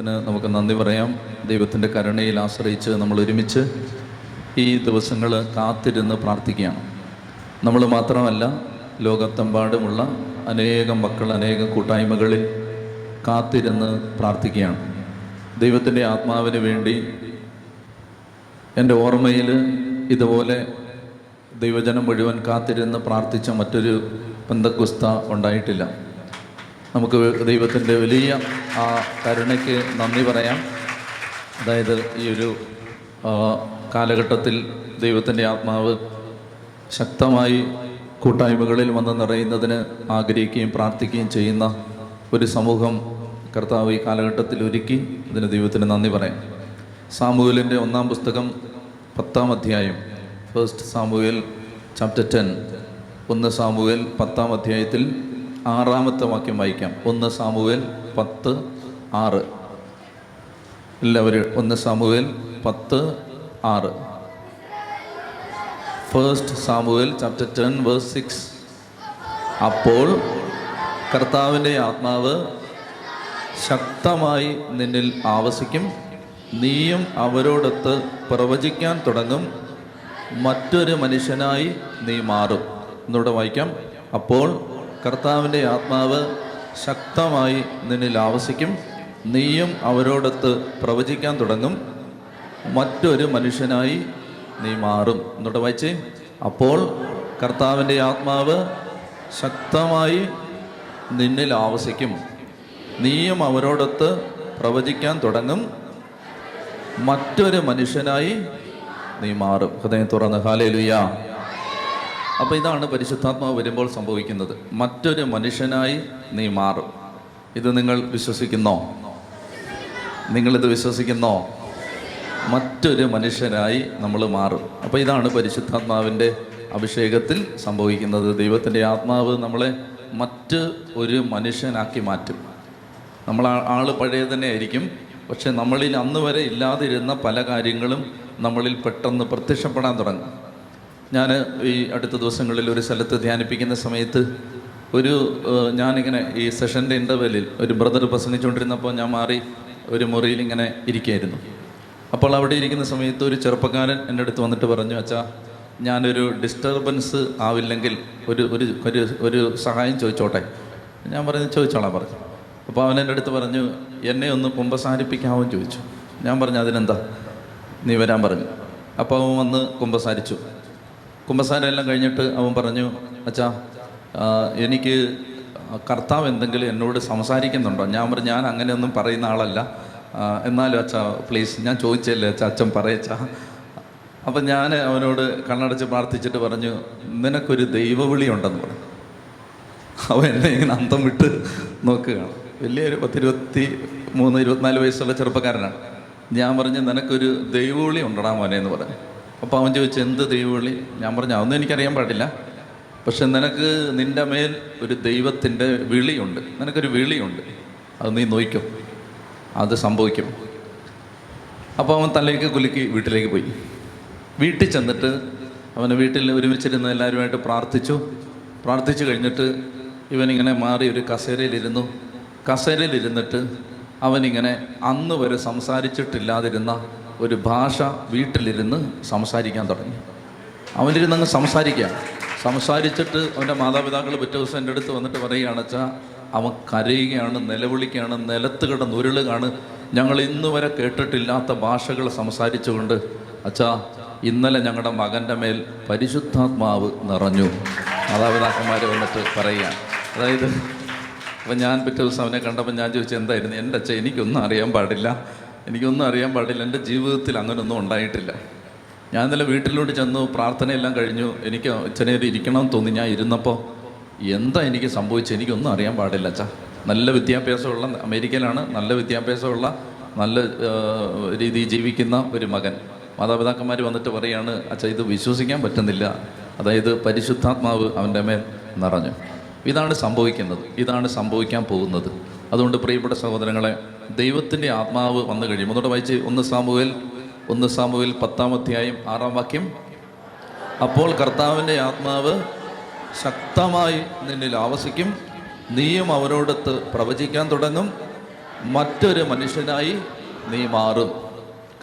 ദൈവത്തിന് നമുക്ക് നന്ദി പറയാം. ദൈവത്തിന്റെ കരുണയിൽ ആശ്രയിച്ച് നമ്മൾ ഒരുമിച്ച് ഈ ദിവസങ്ങൾ കാത്തിരുന്ന് പ്രാർത്ഥിക്കുകയാണ്. നമ്മൾ മാത്രമല്ല ലോകത്തെമ്പാടുമുള്ള അനേകം മക്കൾ അനേകം കൂട്ടായ്മകളിൽ കാത്തിരുന്ന് പ്രാർത്ഥിക്കുകയാണ്. ദൈവത്തിന്റെ ആത്മാവിന് വേണ്ടി എന്റെ ഓർമ്മയിൽ ഇതുപോലെ ദൈവജനം മുഴുവൻ കാത്തിരുന്ന് പ്രാർത്ഥിച്ച മറ്റൊരു പന്തക്കുസ്ത ഉണ്ടായിട്ടില്ല. നമുക്ക് ദൈവത്തിന്റെ വലിയ ആ കരുണയ്ക്ക് നന്ദി പറയാം. അതായത് ഈ ഒരു കാലഘട്ടത്തിൽ ദൈവത്തിന്റെ ആത്മാവ് ശക്തമായി കൂട്ടായ്മകളിൽ വന്ന് നിറയുന്നതിന് ആഗ്രഹിക്കുകയും പ്രാർത്ഥിക്കുകയും ചെയ്യുന്ന ഒരു സമൂഹം കർത്താവ് ഈ കാലഘട്ടത്തിൽ ഒരുക്കി. അതിന് ദൈവത്തിന് നന്ദി പറയാം. സാമൂഹലിന്റെ ഒന്നാം പുസ്തകം പത്താം അധ്യായം ഫസ്റ്റ് സാമൂഹൽ ചാപ്റ്റർ ടെൻ ഒന്ന് സാമൂഹൽ പത്താം അധ്യായത്തിൽ ആറാമത്തെ വാക്യം വായിക്കാം. ഒന്ന് സാമുവേൽ പത്ത് ആറ്. എല്ലാവരും ഒന്ന് സാമുവേൽ പത്ത് ആറ്. First Samuel chapter ten verse six അപ്പോൾ കർത്താവിന്റെ ആത്മാവ് ശക്തമായി നിന്നിൽ ആവസിക്കും. നീയും അവരോടൊത്ത് പ്രവചിക്കാൻ തുടങ്ങും. മറ്റൊരു മനുഷ്യനായി നീ മാറും. എന്നൂടെ വായിക്കാം. അപ്പോൾ കർത്താവിന്റെ ആത്മാവ് ശക്തമായി നിന്നിൽ ആവസിക്കും. നീയും അവരോടൊത്ത് പ്രവചിക്കാൻ തുടങ്ങും. മറ്റൊരു മനുഷ്യനായി നീ മാറും. എന്നിട്ട് വായിച്ചേ. അപ്പോൾ കർത്താവിന്റെ ആത്മാവ് ശക്തമായി നിന്നിൽ ആവസിക്കും. നീയും അവരോടൊത്ത് പ്രവചിക്കാൻ തുടങ്ങും. മറ്റൊരു മനുഷ്യനായി നീ മാറും. ഹൃദയം തുറന്ന്. ഹാലേലുയാ. അപ്പോൾ ഇതാണ് പരിശുദ്ധാത്മാവ് വരുമ്പോൾ സംഭവിക്കുന്നത്. മറ്റൊരു മനുഷ്യനായി നീ മാറും. ഇത് നിങ്ങൾ വിശ്വസിക്കുന്നോ? നിങ്ങളിത് വിശ്വസിക്കുന്നോ? മറ്റൊരു മനുഷ്യനായി നമ്മൾ മാറും. അപ്പോൾ ഇതാണ് പരിശുദ്ധാത്മാവിന്റെ അഭിഷേകത്തിൽ സംഭവിക്കുന്നത്. ദൈവത്തിന്റെ ആത്മാവ് നമ്മളെ മറ്റ് ഒരു മനുഷ്യനാക്കി മാറ്റും. നമ്മൾ ആൾ പഴയ തന്നെ ആയിരിക്കും. പക്ഷെ നമ്മളിൽ അന്ന് വരെ ഇല്ലാതിരുന്ന പല കാര്യങ്ങളും നമ്മളിൽ പെട്ടെന്ന് പ്രത്യക്ഷപ്പെടാൻ തുടങ്ങും. ഞാൻ ഈ അടുത്ത ദിവസങ്ങളിൽ ഒരു സ്ഥലത്ത് ധ്യാനിപ്പിക്കുന്ന സമയത്ത് ഒരു ഞാനിങ്ങനെ ഈ സെഷന്റെ ഇന്റർവെല്ലിൽ ഒരു ബ്രദർ പ്രസംഗിച്ചുകൊണ്ടിരുന്നപ്പോൾ ഞാൻ മാറി ഒരു മുറിയിൽ ഇങ്ങനെ ഇരിക്കുകയായിരുന്നു. അപ്പോൾ അവിടെ ഇരിക്കുന്ന സമയത്ത് ഒരു ചെറുപ്പക്കാരൻ എന്റെ അടുത്ത് വന്നിട്ട് പറഞ്ഞു അച്ഛാ ഞാനൊരു ഡിസ്റ്റർബൻസ് ആവില്ലെങ്കിൽ ഒരു ഒരു ഒരു ഒരു സഹായം ചോദിച്ചോട്ടെ? ഞാൻ പറഞ്ഞു ചോദിച്ചോളാം പറഞ്ഞു. അപ്പോൾ അവൻ എന്റെ അടുത്ത് പറഞ്ഞു എന്നെ ഒന്ന് കുമ്പസാരിപ്പിക്കാമോ ചോദിച്ചു. ഞാൻ പറഞ്ഞു അതിനെന്താ? നീ വരാൻ പറഞ്ഞു. അപ്പോൾ അവൻ വന്ന് കുമ്പസാരിച്ചു. കുമ്പസാരം എല്ലാം കഴിഞ്ഞിട്ട് അവൻ പറഞ്ഞു അച്ഛാ എനിക്ക് കർത്താവ് എന്തെങ്കിലും എന്നോട് സംസാരിക്കുന്നുണ്ടോ? ഞാൻ പറഞ്ഞു ഞാൻ അങ്ങനെയൊന്നും പറയുന്ന ആളല്ല. എന്നാലും അച്ഛാ പ്ലീസ് ഞാൻ ചോദിച്ചല്ലേ അച്ഛാ അച്ഛൻ പറയച്ചാ അപ്പം ഞാൻ അവനോട് കണ്ണടച്ച് പ്രാർത്ഥിച്ചിട്ട് പറഞ്ഞു നിനക്കൊരു ദൈവവിളി ഉണ്ടെന്ന് പറഞ്ഞു. അവൻ എന്നെ ഇങ്ങനെ അന്തം വിട്ട് നോക്കുകയാണ്. വലിയൊരു പത്തിരുപത്തി മൂന്ന് ഇരുപത്തിനാല് വയസ്സുള്ള ചെറുപ്പക്കാരനാണ്. ഞാൻ പറഞ്ഞു നിനക്കൊരു ദൈവവിളി ഉണ്ടടാ മോനെ എന്ന് പറഞ്ഞു. അപ്പോൾ അവൻ ചോദിച്ചു എന്ത് ദൈവവിളി? ഞാൻ പറഞ്ഞു അതൊന്നും എനിക്കറിയാൻ പാടില്ല. പക്ഷെ നിനക്ക് നിന്റെ മേൽ ഒരു ദൈവത്തിന്റെ വിളിയുണ്ട്. നിനക്കൊരു വിളിയുണ്ട്. അത് നീ നോയിക്കും. അത് സംഭവിക്കും. അപ്പോൾ അവൻ തലയ്ക്ക് കുലുക്കി വീട്ടിലേക്ക് പോയി. വീട്ടിൽ ചെന്നിട്ട് അവനെ വീട്ടിൽ ഒരുമിച്ചിരുന്ന് എല്ലാവരുമായിട്ട് പ്രാർത്ഥിച്ചു. പ്രാർത്ഥിച്ചു കഴിഞ്ഞിട്ട് ഇവനിങ്ങനെ മാറി ഒരു കസേരയിലിരുന്നു. കസേരയിലിരുന്നിട്ട് അവനിങ്ങനെ അന്ന് വരെ സംസാരിച്ചിട്ടില്ലാതിരുന്ന ഒരു ഭാഷ വീട്ടിലിരുന്ന് സംസാരിക്കാൻ തുടങ്ങി. അവനിരുന്ന് അങ്ങ് സംസാരിക്കുക. സംസാരിച്ചിട്ട് അവന്റെ മാതാപിതാക്കൾ പിറ്റേ ദിവസം എന്റെ അടുത്ത് വന്നിട്ട് പറയുകയാണ് വെച്ചാൽ അവൻ കരയുകയാണ് നിലവിളിക്കുകയാണ് നിലത്ത് കിടന്ന് ഉരുളുകയാണ്. ഞങ്ങൾ ഇന്ന് വരെ കേട്ടിട്ടില്ലാത്ത ഭാഷകൾ സംസാരിച്ചുകൊണ്ട് അച്ഛാ ഇന്നലെ ഞങ്ങളുടെ മകന്റെ മേൽ പരിശുദ്ധാത്മാവ് നിറഞ്ഞു. മാതാപിതാക്കന്മാർ വന്നിട്ട് പറയുക അതായത് അപ്പം ഞാൻ പിറ്റേ ദിവസം അവനെ കണ്ടപ്പോൾ ഞാൻ ചോദിച്ചു എന്തായിരുന്നു? എന്റെ അച്ഛൻ എനിക്കൊന്നും അറിയാൻ പാടില്ല. എനിക്കൊന്നും അറിയാൻ പാടില്ല. എന്റെ ജീവിതത്തിൽ അങ്ങനൊന്നും ഉണ്ടായിട്ടില്ല. ഞാൻ ഇന്നലെ വീട്ടിലോട്ട് ചെന്നു പ്രാർത്ഥനയെല്ലാം കഴിഞ്ഞു. എനിക്ക് അച്ഛനെ ഇരിക്കണം തോന്നി. ഞാൻ ഇരുന്നപ്പോൾ എന്താ എനിക്ക് സംഭവിച്ചത്? എനിക്കൊന്നും അറിയാൻ പാടില്ല അച്ഛാ. നല്ല വിദ്യാഭ്യാസമുള്ള അമേരിക്കയിലാണ്. നല്ല വിദ്യാഭ്യാസമുള്ള നല്ല രീതിയിൽ ജീവിക്കുന്ന ഒരു മകൻ. മാതാപിതാക്കന്മാർ വന്നിട്ട് പറയാണ് അച്ഛാ ഇത് വിശ്വസിക്കാൻ പറ്റുന്നില്ല. അതായത് പരിശുദ്ധാത്മാവ് അവന്റെ മേൽ നിറഞ്ഞു. ഇതാണ് സംഭവിക്കുന്നത്. ഇതാണ് സംഭവിക്കാൻ പോകുന്നത്. അതുകൊണ്ട് പ്രിയപ്പെട്ട സഹോദരങ്ങളെ ദൈവത്തിന്റെ ആത്മാവ് വന്നു കഴിയും. ഒന്നുകൂടെ വായിച്ച് ഒന്ന് സാമുവേൽ ഒന്ന് സാമുവേൽ പത്താം അധ്യായം ആറാം വാക്യം. അപ്പോൾ കർത്താവിന്റെ ആത്മാവ് ശക്തമായി നിന്നിൽ ആവസിക്കും. നീയും അവരോടൊത്ത് പ്രവചിക്കാൻ തുടങ്ങും. മറ്റൊരു മനുഷ്യനായി നീ മാറും.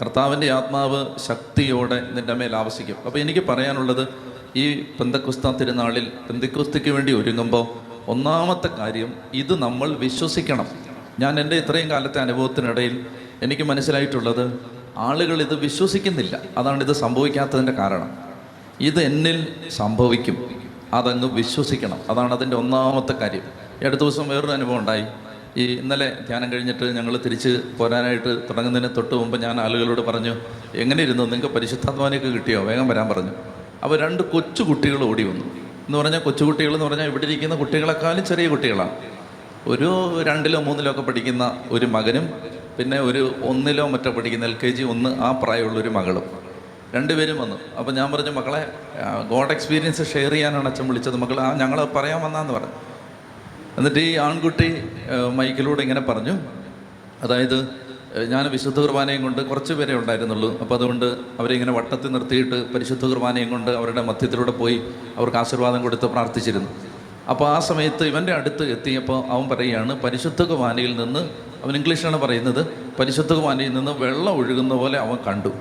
കർത്താവിന്റെ ആത്മാവ് ശക്തിയോടെ നിന്റെ മേൽ ആവശിക്കും അപ്പോൾ എനിക്ക് പറയാനുള്ളത് ഈ പെന്തക്കുസ്ത തിരുനാളിൽ പെന്തിക്കുസ്തിക്ക് വേണ്ടി ഒരുങ്ങുമ്പോൾ ഒന്നാമത്തെ കാര്യം ഇത് നമ്മൾ വിശ്വസിക്കണം. ഞാൻ എന്റെ ഇത്രയും കാലത്തെ അനുഭവത്തിനിടയിൽ എനിക്ക് മനസ്സിലായിട്ടുള്ളത് ആളുകൾ ഇത് വിശ്വസിക്കുന്നില്ല. അതാണ് ഇത് സംഭവിക്കാത്തതിന്റെ കാരണം. ഇത് എന്നിൽ സംഭവിക്കും. അതങ്ങ് വിശ്വസിക്കണം. അതാണ് അതിന്റെ ഒന്നാമത്തെ കാര്യം. അടുത്ത ദിവസം വേറൊരു അനുഭവം ഉണ്ടായി. ഈ ഇന്നലെ ധ്യാനം കഴിഞ്ഞിട്ട് ഞങ്ങൾ തിരിച്ച് പോരാനായിട്ട് തുടങ്ങുന്നതിന് തൊട്ട് മുമ്പ് ഞാൻ ആളുകളോട് പറഞ്ഞു എങ്ങനെ ഇരുന്നു നിങ്ങൾക്ക് പരിശുദ്ധാത്മാനൊക്കെ കിട്ടിയോ? വേഗം വരാൻ പറഞ്ഞു. അപ്പോൾ രണ്ട് കൊച്ചുകുട്ടികൾ ഓടി വന്നു. എന്ന് പറഞ്ഞാൽ കൊച്ചുകുട്ടികൾ എന്ന് പറഞ്ഞാൽ ഇവിടെ ഇരിക്കുന്ന കുട്ടികളെക്കാളും ചെറിയ കുട്ടികളാണ്. ഒരു രണ്ടിലോ മൂന്നിലോ ഒക്കെ പഠിക്കുന്ന ഒരു മകനും പിന്നെ ഒരു ഒന്നിലോ മറ്റോ പഠിക്കുന്ന എൽ കെ ജി ഒന്ന് ആ പ്രായമുള്ള ഒരു മകളും. രണ്ടുപേരും വന്നു. അപ്പോൾ ഞാൻ പറഞ്ഞു മക്കളെ ഗോഡ് എക്സ്പീരിയൻസ് ഷെയർ ചെയ്യാനാണ് അച്ഛൻ വിളിച്ചത്. മക്കൾ ആ ഞങ്ങൾ പറയാൻ വന്നാന്ന് പറഞ്ഞു. എന്നിട്ട് ഈ ആൺകുട്ടി മൈക്കിലൂടെ ഇങ്ങനെ പറഞ്ഞു. അതായത് ഞാൻ വിശുദ്ധ കുർബാനയും കൊണ്ട് കുറച്ച് പേരെ ഉണ്ടായിരുന്നുള്ളൂ. അപ്പോൾ അതുകൊണ്ട് അവരെ ഇങ്ങനെ വട്ടത്തിൽ നിർത്തിയിട്ട് പരിശുദ്ധ കുർബാനയും കൊണ്ട് അവരുടെ മധ്യത്തിലൂടെ പോയി അവർക്ക് ആശീർവാദം കൊടുത്ത് പ്രാർത്ഥിച്ചിരുന്നു. അപ്പോൾ ആ സമയത്ത് ഇവന്റെ അടുത്ത് എത്തിയപ്പോൾ അവൻ പറയുകയാണ് പരിശുദ്ധ കുമാനയിൽ നിന്ന് അവൻ ഇംഗ്ലീഷിലാണ് പറയുന്നത് പരിശുദ്ധ കുമാനയിൽ നിന്ന് വെള്ളം ഒഴുകുന്ന പോലെ അവൻ കണ്ടു.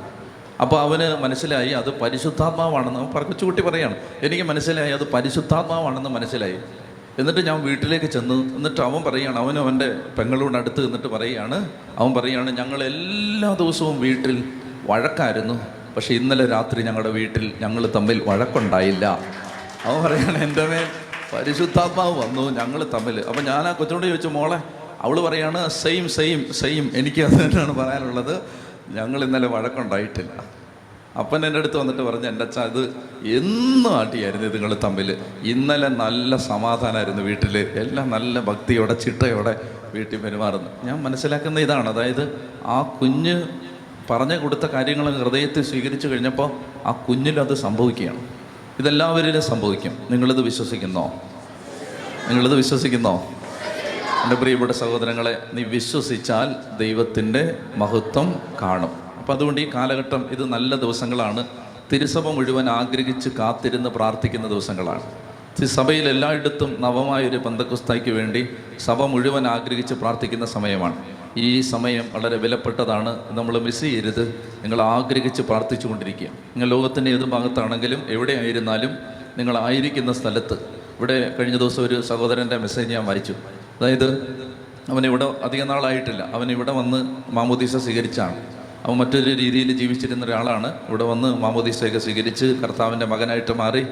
അപ്പോൾ അവന് മനസ്സിലായി അത് പരിശുദ്ധാത്മാവാണെന്ന് അവൻ പറഞ്ഞു. ചൂട്ടി പറയാണ് എനിക്ക് മനസ്സിലായി അത് പരിശുദ്ധാത്മാവാണെന്ന് മനസ്സിലായി. എന്നിട്ട് ഞാൻ വീട്ടിലേക്ക് ചെന്നു എന്നിട്ട് അവൻ പറയുകയാണ് അവനും അവന്റെ പെങ്ങളോട് അടുത്ത് നിന്നിട്ട് പറയുകയാണ് അവൻ പറയുകയാണ് ഞങ്ങൾ എല്ലാ ദിവസവും വീട്ടിൽ വഴക്കായിരുന്നു പക്ഷേ ഇന്നലെ രാത്രി ഞങ്ങളുടെ വീട്ടിൽ ഞങ്ങൾ തമ്മിൽ വഴക്കുണ്ടായില്ല. അവൻ പറയുകയാണ് എന്റെ മേൽ പരിശുദ്ധാത്മാവ് വന്നു ഞങ്ങൾ തമ്മിൽ അപ്പം ഞാൻ ആ കൊച്ചിനോട് ചോദിച്ചു മോളെ അവൾ പറയാണ് സെയിം സെയിം സെയിം എനിക്ക് അത് തന്നെയാണ് പറയാനുള്ളത്. ഞങ്ങൾ ഇന്നലെ വഴക്കുണ്ടായിട്ടില്ല. അപ്പൻ എന്റെ അടുത്ത് വന്നിട്ട് പറഞ്ഞു എന്റെ അച്ഛൻ ഇത് എന്നും ആട്ടിയായിരുന്നു നിങ്ങൾ തമ്മിൽ ഇന്നലെ നല്ല സമാധാനമായിരുന്നു വീട്ടിൽ എല്ലാം നല്ല ഭക്തിയോടെ ചിട്ടയോടെ വീട്ടിൽ പെരുമാറുന്നു. ഞാൻ മനസ്സിലാക്കുന്ന ഇതാണ്. അതായത് ആ കുഞ്ഞ് പറഞ്ഞു കൊടുത്ത കാര്യങ്ങൾ ഹൃദയത്തിൽ സ്വീകരിച്ചു കഴിഞ്ഞപ്പോൾ ആ കുഞ്ഞിലത് സംഭവിക്കുകയാണ്. ഇതെല്ലാവരിലും സംഭവിക്കും. നിങ്ങളിത് വിശ്വസിക്കുന്നോ? നിങ്ങളിത് വിശ്വസിക്കുന്നോ? എന്റെ പ്രിയപ്പെട്ട സഹോദരങ്ങളെ നീ വിശ്വസിച്ചാൽ ദൈവത്തിന്റെ മഹത്വം കാണും. അപ്പം അതുകൊണ്ട് ഈ കാലഘട്ടം ഇത് നല്ല ദിവസങ്ങളാണ്. തിരുസഭ മുഴുവൻ ആഗ്രഹിച്ച് കാത്തിരുന്ന് പ്രാർത്ഥിക്കുന്ന ദിവസങ്ങളാണ്. സഭയിൽ എല്ലായിടത്തും നവമായൊരു പന്തക്കുസ്തായ്ക്ക് വേണ്ടി സഭ മുഴുവൻ ആഗ്രഹിച്ച് പ്രാർത്ഥിക്കുന്ന സമയമാണ്. ഈ സമയം വളരെ വിലപ്പെട്ടതാണ് നമ്മൾ മിസ് ചെയ്യരുത്. നിങ്ങൾ ആഗ്രഹിച്ച് പ്രാർത്ഥിച്ചു കൊണ്ടിരിക്കുക. നിങ്ങൾ ലോകത്തിന്റെ ഏത് ഭാഗത്താണെങ്കിലും എവിടെയായിരുന്നാലും നിങ്ങൾ ആയിരിക്കുന്ന സ്ഥലത്ത്. ഇവിടെ കഴിഞ്ഞ ദിവസം ഒരു സഹോദരന്റെ മെസ്സേജ് ഞാൻ വായിച്ചു. അതായത് അവൻ ഇവിടെ അധികം നാളായിട്ടില്ല. അവൻ ഇവിടെ വന്ന് മാമോദീസ സ്വീകരിച്ചാണ്. അവൻ മറ്റൊരു രീതിയിൽ ജീവിച്ചിരുന്ന ഒരാളാണ്. ഇവിടെ വന്ന് മാമോദീസയൊക്കെ സ്വീകരിച്ച് കർത്താവിന്റെ മകനായിട്ട് മാറി.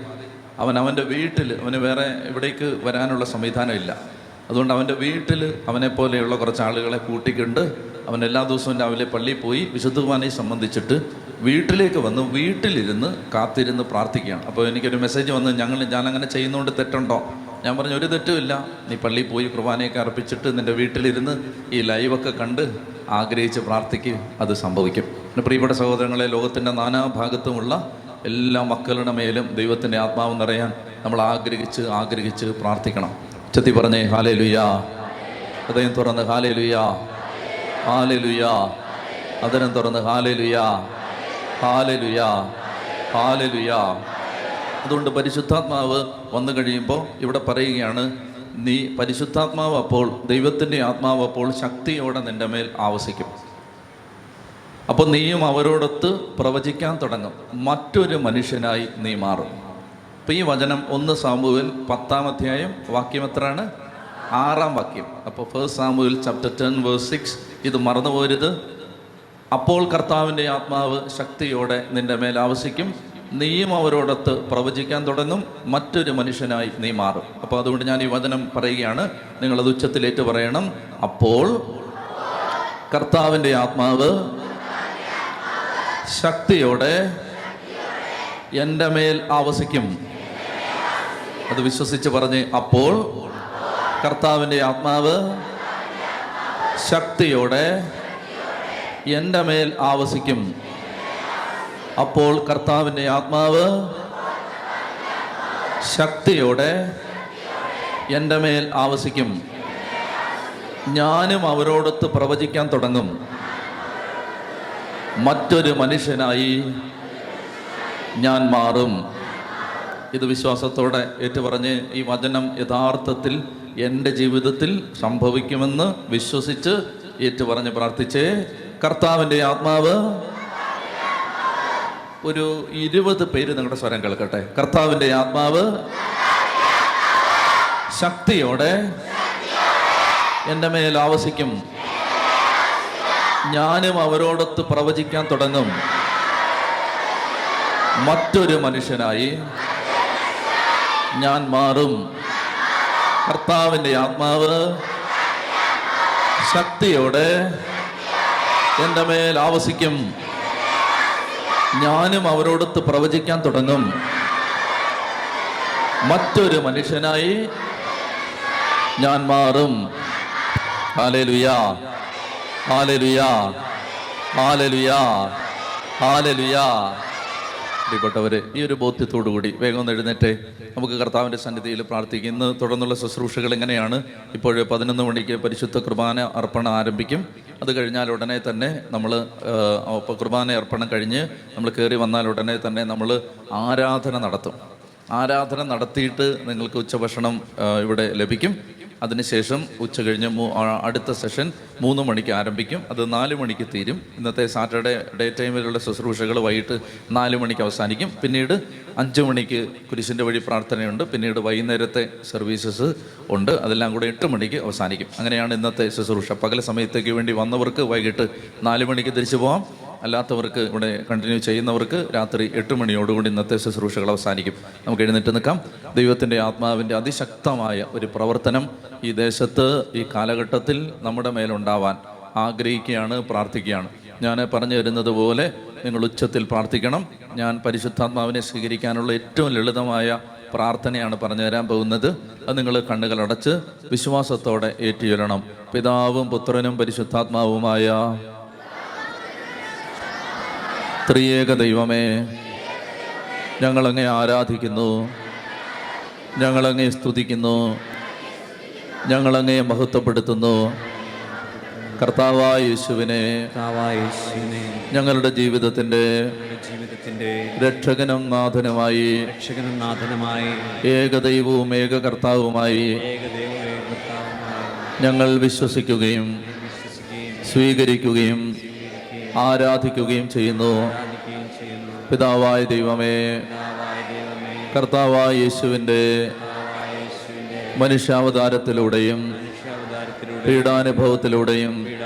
അവൻ അവന്റെ വീട്ടിൽ അവന് വേറെ ഇവിടേക്ക് വരാനുള്ള സംവിധാനമില്ല. അതുകൊണ്ട് അവന്റെ വീട്ടിൽ അവനെ പോലെയുള്ള കുറച്ച് ആളുകളെ കൂട്ടിക്കൊണ്ട് അവൻ എല്ലാ ദിവസവും രാവിലെ പള്ളിയിൽ പോയി വിശുദ്ധ കുമാനെ സംബന്ധിച്ചിട്ട് വീട്ടിലേക്ക് വന്ന് വീട്ടിലിരുന്ന് കാത്തിരുന്ന് പ്രാർത്ഥിക്കുകയാണ്. അപ്പോൾ എനിക്കൊരു മെസ്സേജ് വന്ന് ഞങ്ങൾ ഞാനങ്ങനെ ചെയ്യുന്നതുകൊണ്ട് തെറ്റുണ്ടോ? ഞാൻ പറഞ്ഞു ഒരു തെറ്റുമില്ല നീ പള്ളിയിൽ പോയി കുർബാനയൊക്കെ അർപ്പിച്ചിട്ട് നിന്റെ വീട്ടിലിരുന്ന് ഈ ലൈവൊക്കെ കണ്ട് ആഗ്രഹിച്ച് പ്രാർത്ഥിക്കും. അത് സംഭവിക്കും. പിന്നെ പ്രിയപ്പെട്ട സഹോദരങ്ങളെ ലോകത്തിന്റെ നാനാഭാഗത്തുമുള്ള എല്ലാ മക്കളുടെ മേലും ദൈവത്തിന്റെ ആത്മാവ് നിറയാൻ നമ്മൾ ആഗ്രഹിച്ച് ആഗ്രഹിച്ച് പ്രാർത്ഥിക്കണം. ചെത്തി പറഞ്ഞേ ഹാലേ ലുയാ ഹൃദയം തുറന്ന് ഹാലേ ലുയാ ഹാലേ ലുയാ അതരം തുറന്ന് ഹാലേ ലുയാ ഹാലേ ലുയാ ഹാലേ ലുയാ അതുകൊണ്ട് പരിശുദ്ധാത്മാവ് വന്നു കഴിയുമ്പോൾ ഇവിടെ പറയുകയാണ് നീ പരിശുദ്ധാത്മാവ് അപ്പോൾ ദൈവത്തിന്റെ ആത്മാവ് അപ്പോൾ ശക്തിയോടെ നിന്റെ മേൽ ആവസിക്കും. അപ്പോൾ നീയും അവരോടൊത്ത് പ്രവചിക്കാൻ തുടങ്ങും. മറ്റൊരു മനുഷ്യനായി നീ മാറും. അപ്പോൾ ഈ വചനം ഒന്ന് സാമ്പുവിൽ പത്താം അധ്യായം വാക്യം എത്രയാണ്? ആറാം വാക്യം. അപ്പോൾ first Samuel chapter ten verse six ഇത് മറന്നു പോരുത്. അപ്പോൾ കർത്താവിന്റെ ആത്മാവ് ശക്തിയോടെ നിന്റെ മേൽ ആവശിക്കും. നീയും അവരോടൊത്ത് പ്രവചിക്കാൻ തുടങ്ങും. മറ്റൊരു മനുഷ്യനായി നീ മാറും. അപ്പോൾ അതുകൊണ്ട് ഞാൻ ഈ വചനം പറയുകയാണ്. നിങ്ങളത് ഉച്ചത്തിലേറ്റ് പറയണം. അപ്പോൾ കർത്താവിന്റെ ആത്മാവ് ശക്തിയോടെ എന്റെ മേൽ ആവസിക്കും അത് വിശ്വസിച്ച് പറഞ്ഞ് അപ്പോൾ കർത്താവിന്റെ ആത്മാവ് ശക്തിയോടെ എന്റെ മേൽ ആവസിക്കും. അപ്പോൾ കർത്താവിന്റെ ആത്മാവ് ശക്തിയോടെ എന്റെ മേൽ ആവസിക്കും. ഞാനും അവരോടൊത്ത് പ്രവചിക്കാൻ തുടങ്ങും. മറ്റൊരു മനുഷ്യനായി ഞാൻ മാറും. ഇത് വിശ്വാസത്തോടെ ഏറ്റുപറഞ്ഞ് ഈ വചനം യഥാർത്ഥത്തിൽ എന്റെ ജീവിതത്തിൽ സംഭവിക്കുമെന്ന് വിശ്വസിച്ച് ഏറ്റുപറഞ്ഞ് പ്രാർത്ഥിച്ച് കർത്താവിന്റെ ആത്മാവ്. ഒരു ഇരുപത് പേര് നിങ്ങളുടെ സ്വരം കേൾക്കട്ടെ. കർത്താവിന്റെ ആത്മാവ്. ശക്തിയോടെ. എന്റെ മേൽ ആവസിക്കും. ഞാനും അവരോടൊത്ത് പ്രവചിക്കാൻ തുടങ്ങും. മറ്റൊരു മനുഷ്യനായി. ഞാൻ മാറും. കർത്താവിന്റെ ആത്മാവ് ശക്തിയോടെ എന്റെ മേൽ ആവസിക്കും. ഞാനും അവരോടൊത്ത് പ്രവചിക്കാൻ തുടങ്ങും. മറ്റൊരു മനുഷ്യനായി ഞാൻ മാറും. ഹാലലുയാ ഹാലലുയാ ഹാലലുയാ ഹാലലുയാ പ്രിയപ്പെട്ടവരെ ഈ ഒരു ബോധ്യത്തോടു കൂടി വേഗം ഒന്ന് എഴുന്നേറ്റ് നമുക്ക് കർത്താവിന്റെ സന്നിധിയിൽ പ്രാർത്ഥിക്കും ഇന്ന് തുടർന്നുള്ള ശുശ്രൂഷകൾ എങ്ങനെയാണ്? ഇപ്പോൾ പതിനൊന്ന് മണിക്ക് പരിശുദ്ധ കുർബാന അർപ്പണം ആരംഭിക്കും. അത് കഴിഞ്ഞാൽ ഉടനെ തന്നെ നമ്മൾ കുർബാന അർപ്പണം കഴിഞ്ഞ് നമ്മൾ കയറി വന്നാൽ ഉടനെ തന്നെ നമ്മൾ ആരാധന നടത്തും. ആരാധന നടത്തിയിട്ട് നിങ്ങൾക്ക് ഉച്ചഭക്ഷണം ഇവിടെ ലഭിക്കും. അതിനുശേഷം ഉച്ച കഴിഞ്ഞ് അടുത്ത സെഷൻ മൂന്ന് മണിക്ക് ആരംഭിക്കും. അത് നാല് മണിക്ക് തീരും. ഇന്നത്തെ സാറ്റർഡേ ഡേ ടൈമിലുള്ള ശുശ്രൂഷകൾ വൈകിട്ട് നാല് മണിക്ക് അവസാനിക്കും. പിന്നീട് അഞ്ച് മണിക്ക് കുരിശിന്റെ വഴി പ്രാർത്ഥനയുണ്ട്. പിന്നീട് വൈകുന്നേരത്തെ സർവീസസ് ഉണ്ട്. അതെല്ലാം കൂടെ എട്ട് മണിക്ക് അവസാനിക്കും. അങ്ങനെയാണ് ഇന്നത്തെ ശുശ്രൂഷ. പകൽ സമയത്തേക്ക് വേണ്ടി വന്നവർക്ക് വൈകിട്ട് നാല് മണിക്ക് തിരിച്ചു പോകാം അല്ലാത്തവർക്ക് ഇവിടെ കണ്ടിന്യൂ ചെയ്യുന്നവർക്ക് രാത്രി എട്ട് മണിയോടുകൂടി ഇന്നത്തെ ശുശ്രൂഷകൾ അവസാനിക്കും. നമുക്ക് എഴുന്നേറ്റ് നിൽക്കാം. ദൈവത്തിന്റെ ആത്മാവിന്റെ അതിശക്തമായ ഒരു പ്രവർത്തനം ഈ ദേശത്ത് ഈ കാലഘട്ടത്തിൽ നമ്മുടെ മേലുണ്ടാവാൻ ആഗ്രഹിക്കുകയാണ് പ്രാർത്ഥിക്കുകയാണ്. ഞാൻ പറഞ്ഞു തരുന്നത് പോലെ നിങ്ങൾ ഉച്ചത്തിൽ പ്രാർത്ഥിക്കണം. ഞാൻ പരിശുദ്ധാത്മാവിനെ സ്വീകരിക്കാനുള്ള ഏറ്റവും ലളിതമായ പ്രാർത്ഥനയാണ് പറഞ്ഞു തരാൻ പോകുന്നത്. അത് നിങ്ങൾ കണ്ണുകളടച്ച് വിശ്വാസത്തോടെ ഏറ്റുചൊല്ലണം. പിതാവും പുത്രനും പരിശുദ്ധാത്മാവുമായ ത്രിയേക ദൈവമേ ഞങ്ങളങ്ങെ ആരാധിക്കുന്നു ഞങ്ങളങ്ങെ സ്തുതിക്കുന്നു ഞങ്ങളങ്ങെ മഹത്വപ്പെടുത്തുന്നു. കർത്താവായ യേശുവിനെ ഞങ്ങളുടെ ജീവിതത്തിന്റെ ജീവിതത്തിന്റെ രക്ഷകനും നാഥനുമായി രക്ഷകനും നാഥനുമായി ഏകദൈവവും ഏക കർത്താവുമായി ഞങ്ങൾ വിശ്വസിക്കുകയും സ്വീകരിക്കുകയും ആരാധിക്കുകയും ചെയ്യുന്നു. പിതാവായ ദൈവമേ കർത്താവായ യേശുവിന്റെ മനുഷ്യാവതാരത്തിലൂടെയും മനുഷ്യാവതാരത്തിലൂടെ പീഡാനുഭവത്തിലൂടെയും പീഡാനുഭവത്തിലൂടെയും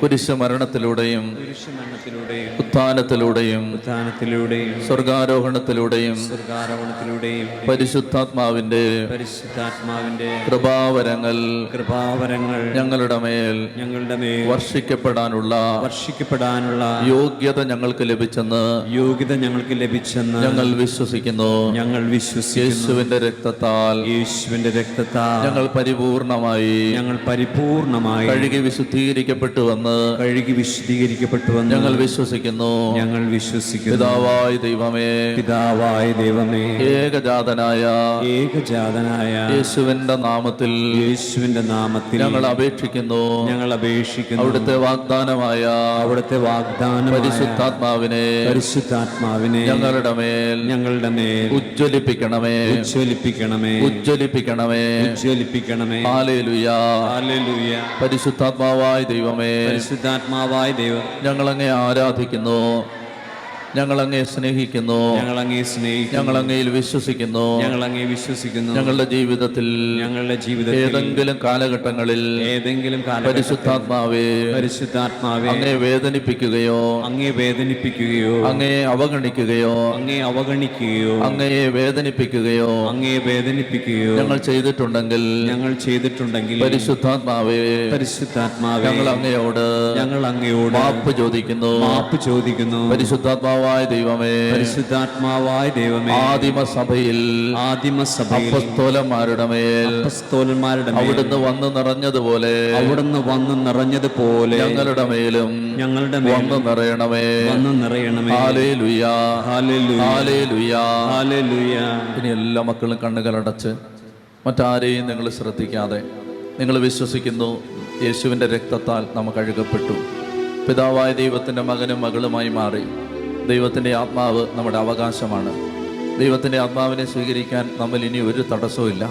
കുരിശുമരണത്തിലൂടെയും ഉത്ഥാനത്തിലൂടെയും ഉത്ഥാനത്തിലൂടെയും സ്വർഗാരോഹണത്തിലൂടെയും സ്വർഗാരോഹണത്തിലൂടെയും പരിശുദ്ധാത്മാവിന്റെ പരിശുദ്ധാത്മാവിന്റെ കൃപാവരങ്ങൾ കൃപാവരങ്ങൾ ഞങ്ങളുടെ മേൽ ഞങ്ങളുടെ മേൽ വർഷിക്കപ്പെടാനുള്ള വർഷിക്കപ്പെടാനുള്ള യോഗ്യത ഞങ്ങൾക്ക് ലഭിച്ചെന്ന് യോഗ്യത ഞങ്ങൾക്ക് ലഭിച്ചെന്ന് ഞങ്ങൾ വിശ്വസിക്കുന്നു. ഞങ്ങൾ വിശ്വസിക്കുന്നു. യേശുവിന്റെ രക്തത്താൽ യേശുവിന്റെ രക്തത്താൽ ഞങ്ങൾ പരിപൂർണമായി ഞങ്ങൾ പരിപൂർണമായി കഴുകി കഴുകി വിശദീകരിക്കപ്പെട്ടുവെന്ന് ഞങ്ങൾ വിശ്വസിക്കുന്നു. ഞങ്ങൾ വിശ്വസിക്കുന്നു. പിതാവായ ദൈവമേ. പിതാവായ ദൈവമേ. ഏകജാതനായ ഏകജാതനായ യേശുവിന്റെ നാമത്തിൽ യേശുവിന്റെ നാമത്തിൽ ഞങ്ങൾ അപേക്ഷിക്കുന്നു. ഞങ്ങൾ അപേക്ഷിക്കുന്നു. അവിടുത്തെ വാഗ്ദാനമായ അവിടുത്തെ വാഗ്ദാനം പരിശുദ്ധാത്മാവിനെ പരിശുദ്ധാത്മാവിനെ ഞങ്ങളുടെ മേൽ ഞങ്ങളുടെ മേൽ ഉജ്ജ്വലിപ്പിക്കണമേ. ഉജ്ജ്വലിപ്പിക്കണമേ. ഉജ്ജ്വലിപ്പിക്കണമേ. ഉജ്ജ്വലിപ്പിക്കണമേ. പരിശുദ്ധാത്മാവായ ദൈവമേ. പരിശുദ്ധാത്മാവായ ദൈവം. ഞങ്ങളങ്ങെ ആരാധിക്കുന്നു. ഞങ്ങളങ്ങെ സ്നേഹിക്കുന്നു. ഞങ്ങൾ അങ്ങേ സ്നേഹിക്കുന്നു. ഞങ്ങൾ അങ്ങയിൽ വിശ്വസിക്കുന്നു. ഞങ്ങൾ അങ്ങേ വിശ്വസിക്കുന്നു. ഞങ്ങളുടെ ജീവിതത്തിൽ ഞങ്ങളുടെ ജീവിതത്തിൽ ഏതെങ്കിലും കാലഘട്ടങ്ങളിൽ ഏതെങ്കിലും പരിശുദ്ധാത്മാവേ പരിശുദ്ധാത്മാവേ പരിശുദ്ധാത്മാവെ അങ്ങേ വേദനിപ്പിക്കുകയോ അങ്ങേ വേദനിപ്പിക്കുകയോ അങ്ങേ അവഗണിക്കുകയോ അങ്ങേ അവഗണിക്കുകയോ അങ്ങയെ വേദനിപ്പിക്കുകയോ അങ്ങേ വേദനിപ്പിക്കുകയോ ഞങ്ങൾ ചെയ്തിട്ടുണ്ടെങ്കിൽ ഞങ്ങൾ ചെയ്തിട്ടുണ്ടെങ്കിൽ പരിശുദ്ധാത്മാവേ പരിശുദ്ധാത്മാവേ ഞങ്ങൾ അങ്ങയോട് ഞങ്ങൾ അങ്ങയോട് മാപ്പ് ചോദിക്കുന്നു. മാപ്പ് ചോദിക്കുന്നു. പരിശുദ്ധാത്മാവായ ദൈവമേ. പരിശുദ്ധാത്മാവായ ദൈവമേ. ആദിമസഭയിൽ ആദിമസഭയിൽ അപ്പസ്തോലന്മാരുടെ മേൽ അപ്പസ്തോലന്മാരുടെ അവിടുന്ന് വന്ന് നിറഞ്ഞതുപോലെ അവിടുന്ന് വന്ന് നിറഞ്ഞതുപോലെ ഞങ്ങളുടെ മേലും ഞങ്ങളുടെ വന്ന് നിറയണമേ. വന്ന് നിറയണമേ. ഹാലേ ലുയാ ഹല്ലേലൂയ ഹാലേ ലുയാ ഇനി എല്ലാ മക്കളും കണ്ണുകൾ അടച്ച് മറ്റാരെയും നിങ്ങൾ ശ്രദ്ധിക്കാതെ നിങ്ങൾ വിശ്വസിക്കുന്നു യേശുവിന്റെ രക്തത്താൽ നമുക്ക് അഴുകപ്പെട്ടു പിതാവായ ദൈവത്തിന്റെ മകനും മകളുമായി മാറി. ദൈവത്തിന്റെ ആത്മാവ് നമ്മുടെ അവകാശമാണ്. ദൈവത്തിന്റെ ആത്മാവിനെ സ്വീകരിക്കാൻ നമ്മൾ ഇനി ഒരു തടസ്സവും ഇല്ല.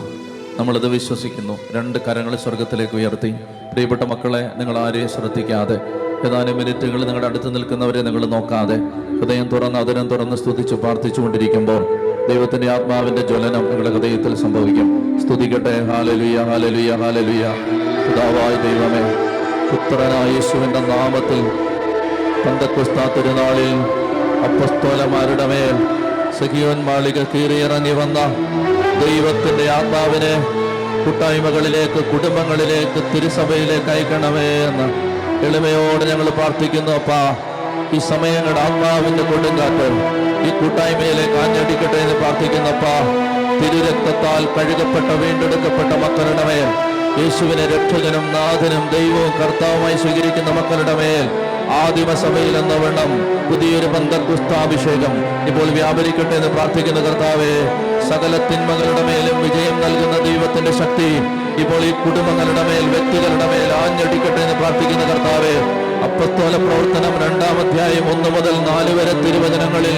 നമ്മളത് വിശ്വസിക്കുന്നു. രണ്ട് കരങ്ങൾ സ്വർഗത്തിലേക്ക് ഉയർത്തി. പ്രിയപ്പെട്ട മക്കളെ നിങ്ങൾ ആരെയും ശ്രദ്ധിക്കാതെ ഏതാനും മിനിറ്റുകൾ നിങ്ങളുടെ അടുത്ത് നിൽക്കുന്നവരെ നിങ്ങൾ നോക്കാതെ ഹൃദയം തുറന്ന് അതിരം തുറന്ന് സ്തുതിച്ച് പ്രാർത്ഥിച്ചുകൊണ്ടിരിക്കുമ്പോൾ ദൈവത്തിന്റെ ആത്മാവിന്റെ ജ്വലനം നിങ്ങളുടെ ഹൃദയത്തിൽ സംഭവിക്കും. സ്തുതിക്കട്ടെ. ഹാലലുയ ഹാലലുയ ഹാലലുയ പിതാവായ ദൈവമേ പുത്രനായ യേശുവിന്റെ നാമത്തിൽ പന്തക്കുസ്താ തിരുനാളിൽ അപ്പസ്തോലമാരുടെ മേൽ സഖിയോൻ മാളിക കീറിയിറങ്ങി വന്ന ദൈവത്തിന്റെ ആത്മാവിനെ കൂട്ടായ്മകളിലേക്ക് കുടുംബങ്ങളിലേക്ക് തിരുസഭയിലേക്ക് അയക്കണമേ എന്ന് എളിമയോടെ ഞങ്ങൾ പ്രാർത്ഥിക്കുന്നു. അപ്പാ ഈ സമയങ്ങളുടെ ആത്മാവിന്റെ കൊടുങ്കാറ്റ് ഈ കൂട്ടായ്മയിലേക്ക് ആഞ്ഞടിക്കട്ടെ എന്ന് പ്രാർത്ഥിക്കുന്നപ്പാ തിരുരക്തത്താൽ കഴുകപ്പെട്ട വീണ്ടെടുക്കപ്പെട്ട മക്കളുടെ മേൽ യേശുവിനെ രക്ഷകനും നാഥനും ദൈവവും കർത്താവുമായി സ്വീകരിക്കുന്ന മക്കളുടെ മേൽ ആദിമസഭയിൽ എന്ന വണ്ണം പുതിയൊരു ബന്ധക്കുസ്താഭിഷേകം ഇപ്പോൾ വ്യാപരിക്കട്ടെ എന്ന് പ്രാർത്ഥിക്കുന്ന കർത്താവേ സകല തിന്മകളുടെ മേലും വിജയം നൽകുന്ന ദൈവത്തിന്റെ ശക്തി ഇപ്പോൾ ഈ കുടുംബങ്ങളുടെ മേൽ വ്യക്തികളുടെ മേൽ ആഞ്ഞടിക്കട്ടെ എന്ന് പ്രാർത്ഥിക്കുന്ന കർത്താവേ അപ്പസ്തോല പ്രവർത്തനം രണ്ടാം അധ്യായം ഒന്ന് മുതൽ നാല് വരെ തിരുവചനങ്ങളിൽ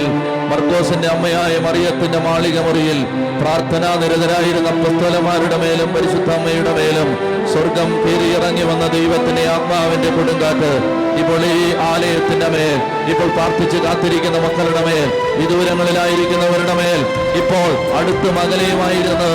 മർക്കോസിന്റെ അമ്മയായ മറിയത്തിന്റെ മാളിക മുറിയിൽ പ്രാർത്ഥനാ നിരതരായിരുന്ന അപ്പസ്തോലന്മാരുടെ മേലും പരിശുദ്ധ അമ്മയുടെ മേലും സ്വർഗം കീറിയിറങ്ങി വന്ന ദൈവത്തിന്റെ ആത്മാവിന്റെ കൊടുങ്കാറ്റ് ഇപ്പോൾ ഈ ആലയത്തിന്റെ മേൽ ഇപ്പോൾ പ്രാർത്ഥിച്ച് കാത്തിരിക്കുന്ന മക്കളുടെ മേൽ വിദൂരങ്ങളിലായിരിക്കുന്നവരുടെ മേൽ ഇപ്പോൾ അടുത്ത് മകലയുമായിരുന്ന്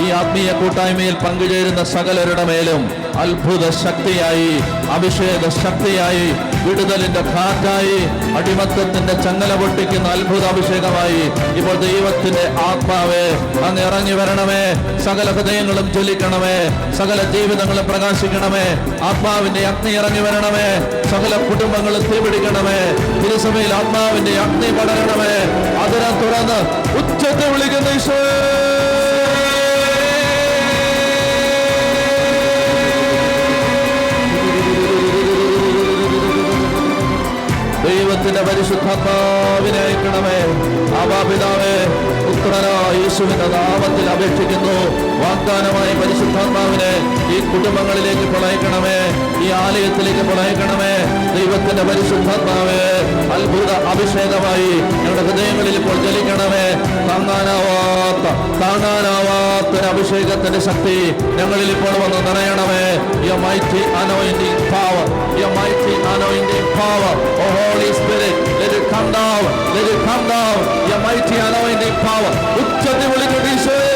ഈ ആത്മീയ കൂട്ടായ്മയിൽ പങ്കുചേരുന്ന സകലരുടെ മേലും അത്ഭുത ശക്തിയായി അഭിഷേക ശക്തിയായി വിടുതലിന്റെ കാറ്റായി അടിമത്തത്തിന്റെ ചങ്ങല പൊട്ടിക്കുന്ന അത്ഭുത അഭിഷേകമായി ഇപ്പോൾ ദൈവത്തിന്റെ ആത്മാവേ അങ്ങ് ഇറങ്ങി വരണമേ സകല ഹൃദയങ്ങളും ജ്വലിക്കണമേ സകല ജീവിതങ്ങളും പ്രകാശിക്കണമേ ആത്മാവിന്റെ അഗ്നി ഇറങ്ങി വരണമേ സകല കുടുംബങ്ങളും തീപിടിക്കണമേ തിരുസഭയിൽ ആത്മാവിന്റെ അഗ്നി പടരണമേ അതിനെ തുറന്ന് ഉച്ചത്തെ വിളിക്കുന്ന ഈശോയേ. ദൈവത്തിന്റെ പരിശുദ്ധാത്മാവിനെ അയക്കണമേ ആവാപിതാവേ യേശുവിന്റെ നാമത്തിൽ അപേക്ഷിക്കുന്നു. വാഗ്ദാനമായി പരിശുദ്ധാത്മാവിനെ ഈ കുടുംബങ്ങളിലേക്ക് പ്രളയിക്കണമേ ഈ ആലയത്തിലേക്ക് പ്രളയിക്കണമേ ദൈവത്തിന്റെ പരിശുദ്ധാത്മാവേ അത്ഭുത അഭിഷേകമായി ഞങ്ങളുടെ ഹൃദയങ്ങളിൽ ഇപ്പോൾ ജലിക്കണമേ താങ്ങാനാവാത്ത താങ്ങാനാവാത്ത അഭിഷേകത്തിന്റെ ശക്തി ഞങ്ങളിൽ ഇപ്പോൾ വന്ന് നിറയണമേ. Your mighty anointing power your mighty anointing power oh holy spirit let it come down let it come down ye mighty anointing power ഉച്ചത്തിൽ വിളിക്കട്ടെ ഈശോയേ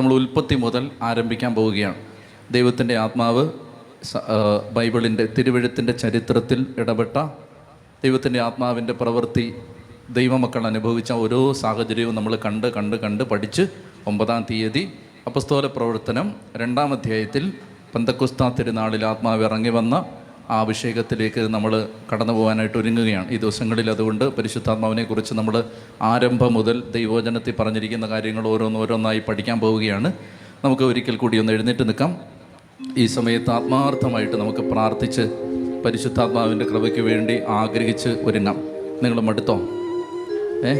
നമ്മൾ ഉൽപ്പത്തി മുതൽ ആരംഭിക്കാൻ പോവുകയാണ്. ദൈവത്തിന്റെ ആത്മാവ് ബൈബിളിന്റെ തിരുവഴുത്തിന്റെ ചരിത്രത്തിൽ ഇടപെട്ട ദൈവത്തിന്റെ ആത്മാവിന്റെ പ്രവൃത്തി ദൈവമക്കൾ അനുഭവിച്ച ഓരോ സാഹചര്യവും നമ്മൾ കണ്ട് കണ്ട് കണ്ട് പഠിച്ച് ഒമ്പതാം തീയതി അപസ്തോല പ്രവർത്തനം രണ്ടാം അധ്യായത്തിൽ പന്തക്കുസ്താ തിരുനാളിൽ ആത്മാവ് ഇറങ്ങി വന്ന ആ അഭിഷേകത്തിലേക്ക് നമ്മൾ കടന്നു പോകാനായിട്ട് ഒരുങ്ങുകയാണ്. ഈ ദിവസങ്ങളിൽ അതുകൊണ്ട് പരിശുദ്ധാത്മാവിനെക്കുറിച്ച് നമ്മൾ ആരംഭം മുതൽ ദൈവോചനത്തിൽ പറഞ്ഞിരിക്കുന്ന കാര്യങ്ങൾ ഓരോന്നോരോന്നായി പഠിക്കാൻ പോവുകയാണ്. നമുക്ക് ഒരിക്കൽ കൂടി ഒന്ന് എഴുന്നേറ്റ് നിൽക്കാം. ഈ സമയത്ത് ആത്മാർത്ഥമായിട്ട് നമുക്ക് പ്രാർത്ഥിച്ച് പരിശുദ്ധാത്മാവിന്റെ കൃപയ്ക്ക് വേണ്ടി ആഗ്രഹിച്ച് ഒരുങ്ങാം. നിങ്ങൾ മടുത്തോ ഏ?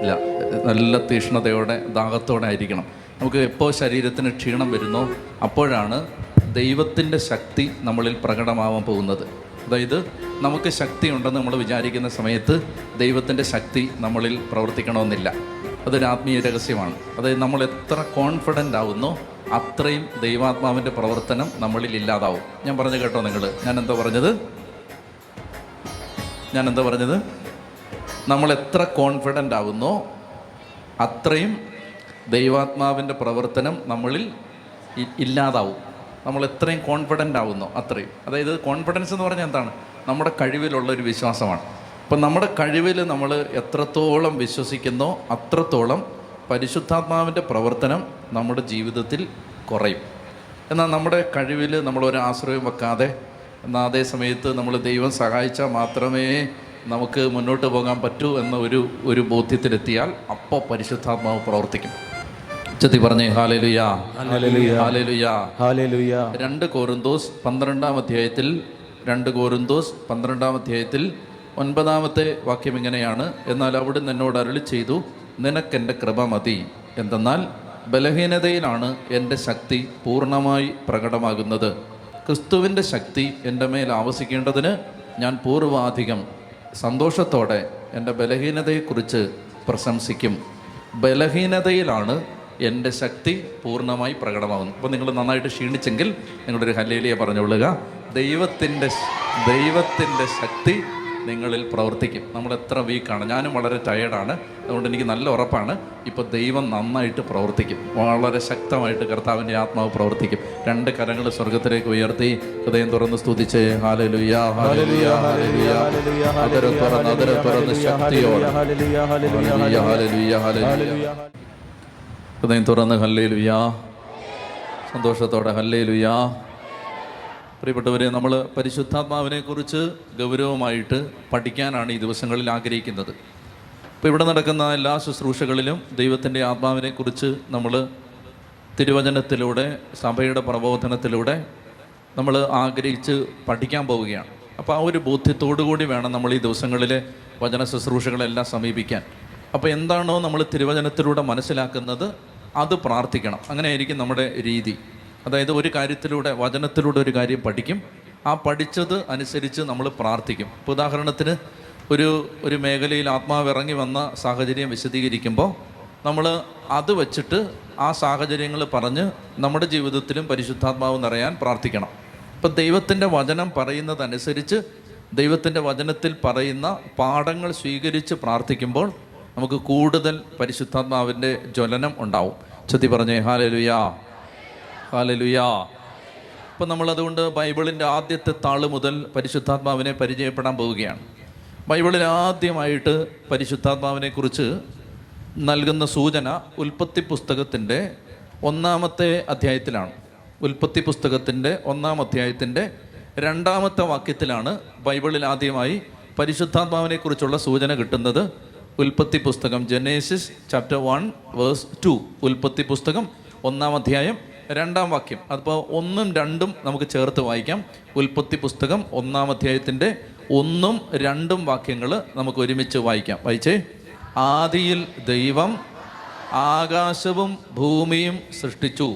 ഇല്ല. നല്ല തീഷ്ണതയോടെ ദാഹത്തോടെ ആയിരിക്കണം. നമുക്ക് എപ്പോൾ ശരീരത്തിന് ക്ഷീണം വരുന്നോ അപ്പോഴാണ് ദൈവത്തിന്റെ ശക്തി നമ്മളിൽ പ്രകടമാവാൻ പോകുന്നത്. അതായത് നമുക്ക് ശക്തി ഉണ്ടെന്ന് നമ്മൾ വിചാരിക്കുന്ന സമയത്ത് ദൈവത്തിന്റെ ശക്തി നമ്മളിൽ പ്രവർത്തിക്കണമെന്നില്ല. അതൊരു ആത്മീയ രഹസ്യമാണ്. അതായത് നമ്മൾ എത്ര കോൺഫിഡന്റ് ആവുന്നോ അത്രയും ദൈവാത്മാവിന്റെ പ്രവർത്തനം നമ്മളിൽ ഇല്ലാതാവും. ഞാൻ പറഞ്ഞു കേട്ടോ നിങ്ങൾ ഞാൻ എന്താ പറഞ്ഞത്? ഞാൻ എന്താ പറഞ്ഞത്? നമ്മൾ എത്ര കോൺഫിഡന്റ് ആവുന്നോ അത്രയും ദൈവാത്മാവിന്റെ പ്രവർത്തനം നമ്മളിൽ ഇല്ലാതാവും. നമ്മൾ എത്രയും കോൺഫിഡന്റ് ആവുന്നോ അത്രയും. അതായത് കോൺഫിഡൻസ് എന്ന് പറഞ്ഞാൽ എന്താണ്? നമ്മുടെ കഴിവിലുള്ള ഒരു വിശ്വാസമാണ്. അപ്പം നമ്മുടെ കഴിവിൽ നമ്മൾ എത്രത്തോളം വിശ്വസിക്കുന്നോ അത്രത്തോളം പരിശുദ്ധാത്മാവിന്റെ പ്രവർത്തനം നമ്മുടെ ജീവിതത്തിൽ കുറയും. എന്നാൽ നമ്മുടെ കഴിവിൽ നമ്മൾ ഒരു ആശ്രയം വെക്കാതെ എന്നാൽ അതേ സമയത്ത് നമ്മൾ ദൈവം സഹായിച്ചാൽ മാത്രമേ നമുക്ക് മുന്നോട്ട് പോകാൻ പറ്റൂ എന്ന ഒരു ഒരു ബോധ്യത്തിലെത്തിയാൽ അപ്പോൾ പരിശുദ്ധാത്മാവ് പ്രവർത്തിക്കും. ഉച്ചത്തി പറഞ്ഞേ ഹാലേലുയാ രണ്ട് കോറിന്തോസ് പന്ത്രണ്ടാം അധ്യായത്തിൽ രണ്ട് കോറിന്തോസ് പന്ത്രണ്ടാം അധ്യായത്തിൽ ഒൻപതാമത്തെ വാക്യം ഇങ്ങനെയാണ് എന്നാൽ അവിടെ എന്നോട് അരുളി ചെയ്തു നിനക്കെന്റെ കൃപ മതി. എന്തെന്നാൽ ബലഹീനതയിലാണ് എന്റെ ശക്തി പൂർണമായി പ്രകടമാകുന്നത്. ക്രിസ്തുവിന്റെ ശക്തി എന്റെ മേൽ ആവസിക്കേണ്ടതിന് ഞാൻ പൂർവാധികം സന്തോഷത്തോടെ എന്റെ ബലഹീനതയെക്കുറിച്ച് പ്രശംസിക്കും. ബലഹീനതയിലാണ് എന്റെ ശക്തി പൂർണമായി പ്രകടമാകുന്നു. അപ്പോൾ നിങ്ങൾ നന്നായിട്ട് ക്ഷീണിച്ചെങ്കിൽ നിങ്ങളുടെ ഒരു ഹല്ലേലിയെ പറഞ്ഞുകൊള്ളുക ദൈവത്തിന്റെ ദൈവത്തിന്റെ ശക്തി നിങ്ങളിൽ പ്രവർത്തിക്കും. നമ്മൾ എത്ര വീക്കാണ് ഞാനും വളരെ ടയേർഡാണ് അതുകൊണ്ട് എനിക്ക് നല്ല ഉറപ്പാണ്. ഇപ്പോൾ ദൈവം നന്നായിട്ട് പ്രവർത്തിക്കും. വളരെ ശക്തമായിട്ട് കർത്താവിന്റെ ആത്മാവ് പ്രവർത്തിക്കും. രണ്ട് കരങ്ങൾ സ്വർഗത്തിലേക്ക് ഉയർത്തി ഹൃദയം തുറന്ന് സ്തുതിച്ച് ഹാലലുയാ ഹാലലുയ. ഹൃദയം തുറന്ന് ഹല്ലേ ലുയാ സന്തോഷത്തോടെ ഹല്ലേ ലുയാ പ്രിയപ്പെട്ടവരെ നമ്മൾ പരിശുദ്ധാത്മാവിനെ കുറിച്ച് ഗൗരവമായിട്ട് പഠിക്കാനാണ് ഈ ദിവസങ്ങളിൽ ആഗ്രഹിക്കുന്നത്. ഇപ്പോൾ ഇവിടെ നടക്കുന്ന എല്ലാ ശുശ്രൂഷകളിലും ദൈവത്തിന്റെ ആത്മാവിനെ കുറിച്ച് നമ്മൾ തിരുവചനത്തിലൂടെ സഭയുടെ പ്രബോധനത്തിലൂടെ നമ്മൾ ആഗ്രഹിച്ച് പഠിക്കാൻ പോവുകയാണ്. അപ്പോൾ ആ ഒരു കൂടി വേണം നമ്മൾ ഈ ദിവസങ്ങളിലെ വചന ശുശ്രൂഷകളെല്ലാം സമീപിക്കാൻ. അപ്പോൾ എന്താണോ നമ്മൾ തിരുവചനത്തിലൂടെ മനസ്സിലാക്കുന്നത് അത് പ്രാർത്ഥിക്കണം. അങ്ങനെയായിരിക്കും നമ്മുടെ രീതി. അതായത് ഒരു കാര്യത്തിലൂടെ വചനത്തിലൂടെ ഒരു കാര്യം പഠിക്കും. ആ പഠിച്ചത് അനുസരിച്ച് നമ്മൾ പ്രാർത്ഥിക്കും. ഇപ്പോൾ ഉദാഹരണത്തിന് ഒരു ഒരു മേഖലയിൽ ആത്മാവ് ഇറങ്ങി വന്ന സാഹചര്യം വിശദീകരിക്കുമ്പോൾ നമ്മൾ അത് വച്ചിട്ട് ആ സാഹചര്യങ്ങൾ പറഞ്ഞ് നമ്മുടെ ജീവിതത്തിലും പരിശുദ്ധാത്മാവ് നിറയാൻ പ്രാർത്ഥിക്കണം. ഇപ്പം ദൈവത്തിന്റെ വചനം പറയുന്നതനുസരിച്ച് ദൈവത്തിന്റെ വചനത്തിൽ പറയുന്ന പാഠങ്ങൾ സ്വീകരിച്ച് പ്രാർത്ഥിക്കുമ്പോൾ നമുക്ക് കൂടുതൽ പരിശുദ്ധാത്മാവിന്റെ ജ്വലനം ഉണ്ടാവും. ചൊത്തി പറഞ്ഞേ ഹാലലുയാ ഹാലലുയാ. അപ്പം നമ്മളതുകൊണ്ട് ബൈബിളിന്റെ ആദ്യത്തെ താൾ മുതൽ പരിശുദ്ധാത്മാവിനെ പരിചയപ്പെടാൻ പോവുകയാണ്. ബൈബിളിൽ ആദ്യമായിട്ട് പരിശുദ്ധാത്മാവിനെക്കുറിച്ച് നൽകുന്ന സൂചന ഉൽപ്പത്തി പുസ്തകത്തിന്റെ ഒന്നാമത്തെ അധ്യായത്തിലാണ്. ഉൽപ്പത്തി പുസ്തകത്തിന്റെ ഒന്നാം അധ്യായത്തിന്റെ രണ്ടാമത്തെ വാക്യത്തിലാണ് ബൈബിളിൽ ആദ്യമായി പരിശുദ്ധാത്മാവിനെക്കുറിച്ചുള്ള സൂചന കിട്ടുന്നത്. ഉൽപ്പത്തി പുസ്തകം Genesis chapter one verse two ഉൽപ്പത്തി പുസ്തകം ഒന്നാം അധ്യായം രണ്ടാം വാക്യം. അതിപ്പോൾ ഒന്നും രണ്ടും നമുക്ക് ചേർത്ത് വായിക്കാം. ഉൽപ്പത്തി പുസ്തകം ഒന്നാം അധ്യായത്തിന്റെ ഒന്നും രണ്ടും വാക്യങ്ങൾ നമുക്ക് ഒരുമിച്ച് വായിക്കാം. വായിച്ചേ. ആദിയിൽ ദൈവം ആകാശവും ഭൂമിയും സൃഷ്ടിച്ചു.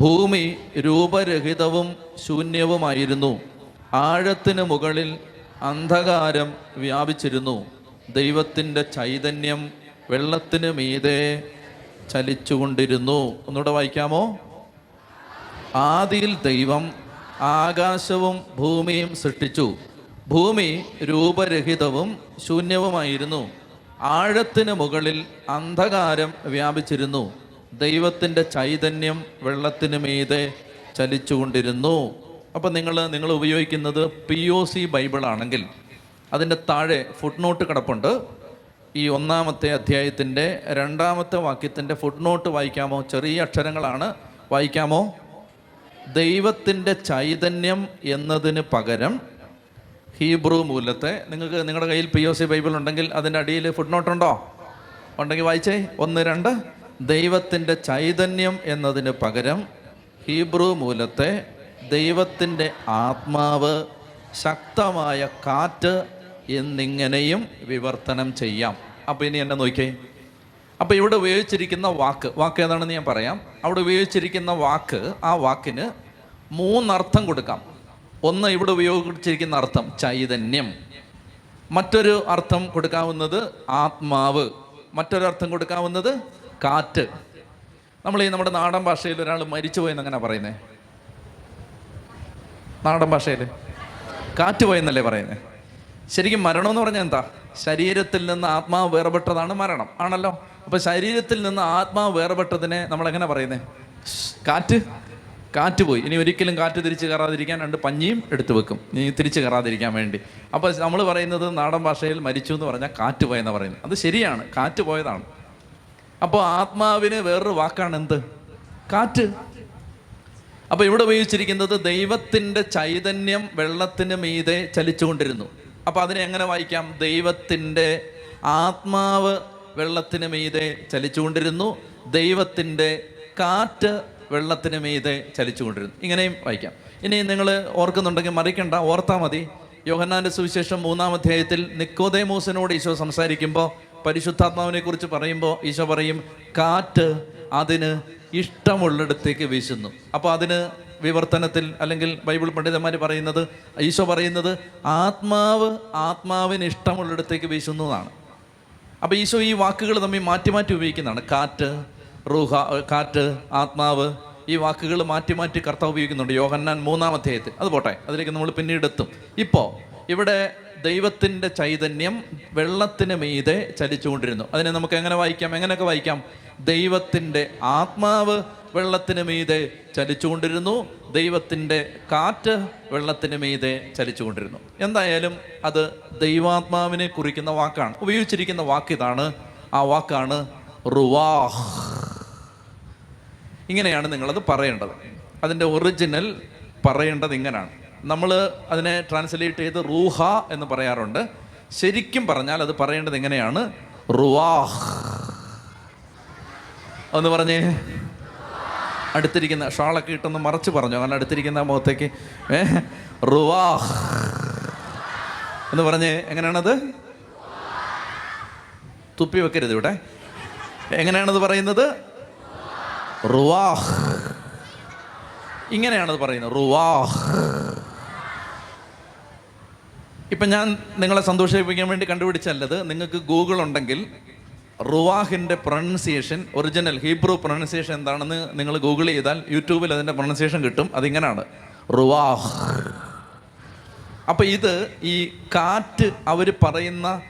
ഭൂമി രൂപരഹിതവും ശൂന്യവുമായിരുന്നു. ആഴത്തിന് മുകളിൽ അന്ധകാരം വ്യാപിച്ചിരുന്നു. ദൈവത്തിന്റെ ചൈതന്യം വെള്ളത്തിന് മീതെ ചലിച്ചുകൊണ്ടിരുന്നു. ഒന്നുകൂടെ വായിക്കാമോ? ആദിയിൽ ദൈവം ആകാശവും ഭൂമിയും സൃഷ്ടിച്ചു. ഭൂമി രൂപരഹിതവും ശൂന്യവുമായിരുന്നു. ആഴത്തിന് മുകളിൽ അന്ധകാരം വ്യാപിച്ചിരുന്നു. ദൈവത്തിന്റെ ചൈതന്യം വെള്ളത്തിന് മീതെ ചലിച്ചുകൊണ്ടിരുന്നു. അപ്പം നിങ്ങൾ നിങ്ങൾ ഉപയോഗിക്കുന്നത് പി ഒ സി ബൈബിളാണെങ്കിൽ അതിന്റെ താഴെ ഫുട് നോട്ട് കിടപ്പുണ്ട്. ഈ ഒന്നാമത്തെ അധ്യായത്തിന്റെ രണ്ടാമത്തെ വാക്യത്തിന്റെ ഫുട് നോട്ട് വായിക്കാമോ? ചെറിയ അക്ഷരങ്ങളാണ്. വായിക്കാമോ? ദൈവത്തിന്റെ ചൈതന്യം എന്നതിന് പകരം ഹീബ്രു മൂലത്തെ നിങ്ങൾക്ക് നിങ്ങളുടെ കയ്യിൽ പി ഒ സി ബൈബിൾ ഉണ്ടെങ്കിൽ അതിന്റെ അടിയിൽ ഫുട് നോട്ട് ഉണ്ടോ? ഉണ്ടെങ്കിൽ വായിച്ചേ. ഒന്ന് രണ്ട്. ദൈവത്തിന്റെ ചൈതന്യം എന്നതിന് പകരം ഹീബ്രു മൂലത്തെ ദൈവത്തിന്റെ ആത്മാവ് ശക്തമായ കാറ്റ് എന്നിങ്ങനെയും വിവർത്തനം ചെയ്യാം. അപ്പോൾ ഇനി എന്നെ നോക്കിയേ. അപ്പോൾ ഇവിടെ ഉപയോഗിച്ചിരിക്കുന്ന വാക്ക് വാക്ക് ഏതാണെന്ന് ഞാൻ പറയാം. അവിടെ ഉപയോഗിച്ചിരിക്കുന്ന വാക്ക് ആ വാക്കിന് മൂന്നർത്ഥം കൊടുക്കാം. ഒന്ന് ഇവിടെ ഉപയോഗിച്ചിരിക്കുന്ന അർത്ഥം ചൈതന്യം. മറ്റൊരു അർത്ഥം കൊടുക്കാവുന്നത് ആത്മാവ്. മറ്റൊരു അർത്ഥം കൊടുക്കാവുന്നത് കാറ്റ്. നമ്മൾ ഈ നമ്മുടെ നാടൻ ഭാഷയിൽ ഒരാൾ മരിച്ചു പോയെന്ന് അങ്ങനെ പറയുന്നത് നാടൻ ഭാഷയിൽ. കാറ്റ് പോയെന്നല്ലേ പറയുന്നത് ശരിക്കും മരണം എന്ന് പറഞ്ഞാൽ എന്താ? ശരീരത്തിൽ നിന്ന് ആത്മാവ് വേർപെട്ടതാണ് മരണം. ആണല്ലോ? അപ്പൊ ശരീരത്തിൽ നിന്ന് ആത്മാവ് വേർപെട്ടതിനെ നമ്മൾ എങ്ങനെ പറയുന്നത് കാറ്റ്? കാറ്റ് പോയി. ഇനി ഒരിക്കലും കാറ്റ് തിരിച്ച് കയറാതിരിക്കാൻ രണ്ട് പഞ്ഞിയും എടുത്തു വെക്കും. ഇനി തിരിച്ച് കയറാതിരിക്കാൻ വേണ്ടി. അപ്പോൾ നമ്മൾ പറയുന്നത് നാടൻ ഭാഷയിൽ മരിച്ചു എന്ന് പറഞ്ഞാൽ കാറ്റ് പോയെന്ന് പറയുന്നത്. അത് ശരിയാണ്. കാറ്റ് പോയതാണ്. അപ്പോൾ ആത്മാവിന് വേറൊരു വാക്കാണ് എന്ത്? കാറ്റ്. അപ്പോൾ ഇവിടെ ഉപയോഗിച്ചിരിക്കുന്നത് ദൈവത്തിന്റെ ചൈതന്യം വെള്ളത്തിന് മീതെ ചലിച്ചുകൊണ്ടിരുന്നു. അപ്പോൾ അതിനെ എങ്ങനെ വായിക്കാം? ദൈവത്തിന്റെ ആത്മാവ് വെള്ളത്തിന് മീതെ ചലിച്ചുകൊണ്ടിരുന്നു. ദൈവത്തിന്റെ കാറ്റ് വെള്ളത്തിന് മീതെ ചലിച്ചുകൊണ്ടിരുന്നു. ഇങ്ങനെയും വായിക്കാം. ഇനി നിങ്ങൾ ഓർക്കുന്നുണ്ടെങ്കിൽ മറിക്കണ്ട ഓർത്താൽ മതി. യോഹന്നാന്റെ സുവിശേഷം മൂന്നാം അധ്യായത്തിൽ നിക്കോദേമോസിനോട് ഈശോ സംസാരിക്കുമ്പോൾ പരിശുദ്ധാത്മാവിനെ കുറിച്ച് പറയുമ്പോൾ ഈശോ പറയും കാറ്റ് അതിന് ഇഷ്ടമുള്ളിടത്തേക്ക് വീശുന്നു. അപ്പോൾ അതിന് വിവർത്തനത്തിൽ അല്ലെങ്കിൽ ബൈബിൾ പണ്ഡിതന്മാർ പറയുന്നത് ഈശോ പറയുന്നത് ആത്മാവ് ആത്മാവിന് ഇഷ്ടമുള്ളിടത്തേക്ക് വീശുന്നു എന്നാണ് അപ്പോൾ ഈശോ ഈ വാക്കുകൾ തമ്മിൽ മാറ്റി മാറ്റി ഉപയോഗിക്കുന്നതാണ്. കാറ്റ് റൂഹ കാറ്റ് ആത്മാവ് ഈ വാക്കുകൾ മാറ്റി മാറ്റി കർത്താവ് ഉപയോഗിക്കുന്നുണ്ട്. യോഹന്നാൻ മൂന്നാം അധ്യായത്തിൽ. അത് പോട്ടെ അതിലേക്ക് നമ്മൾ പിന്നീട് എത്തും. ഇപ്പോൾ ഇവിടെ ദൈവത്തിന്റെ ചൈതന്യം വെള്ളത്തിന് മീതെ ചലിച്ചുകൊണ്ടിരുന്നു. അതിനെ നമുക്ക് എങ്ങനെ വായിക്കാം? എങ്ങനെയൊക്കെ വായിക്കാം? ദൈവത്തിന്റെ ആത്മാവ് വെള്ളത്തിന് മീതെ ചലിച്ചുകൊണ്ടിരുന്നു. ദൈവത്തിന്റെ കാറ്റ് വെള്ളത്തിന് മീതെ ചലിച്ചുകൊണ്ടിരുന്നു. എന്തായാലും അത് ദൈവാത്മാവിനെ കുറിക്കുന്ന വാക്കാണ്. ഉപയോഗിച്ചിരിക്കുന്ന വാക്ക് ഇതാണ് ആ വാക്കാണ് റുവാഹ്. ഇങ്ങനെയാണ് നിങ്ങളത് പറയേണ്ടത്. അതിന്റെ ഒറിജിനൽ പറയേണ്ടത് ഇങ്ങനെയാണ് നമ്മൾ അതിനെ ട്രാൻസ്ലേറ്റ് ചെയ്ത് റൂഹ എന്ന് പറയാറുണ്ട്. ശരിക്കും പറഞ്ഞാൽ അത് പറയേണ്ടത് എങ്ങനെയാണ്? റുവാഹ്. ഒന്ന് പറഞ്ഞേ. അടുത്തിരിക്കുന്ന ഷാളൊക്കെ ഇട്ടൊന്ന് മറച്ച് പറഞ്ഞു. അങ്ങനെ അടുത്തിരിക്കുന്ന മുഖത്തേക്ക് റുവാഹ് എന്ന് പറഞ്ഞ് എങ്ങനെയാണത്? തുപ്പി വെക്കരുത് ഇവിടെ. എങ്ങനെയാണത് പറയുന്നത്? റുവാഹ് ഇങ്ങനെയാണത് പറയുന്നത്. റുവാഹ് ഇപ്പം ഞാൻ നിങ്ങളെ സന്തോഷിപ്പിക്കാൻ വേണ്ടി കണ്ടുപിടിച്ചല്ലത്. നിങ്ങൾക്ക് ഗൂഗിൾ ഉണ്ടെങ്കിൽ റുവാഹിന്റെ പ്രൊണൗൺസിയേഷൻ ഒറിജിനൽ ഹീബ്രു പ്രൊണൗൺസിയേഷൻ എന്താണെന്ന് നിങ്ങൾ ഗൂഗിൾ ചെയ്താൽ യൂട്യൂബിൽ അതിന്റെ പ്രൊണൗൺസിയേഷൻ കിട്ടും. അതിങ്ങനെയാണ് റുവാഹ്. അപ്പോൾ ഇത് ഈ കാറ്റ് അവർ പറയുന്ന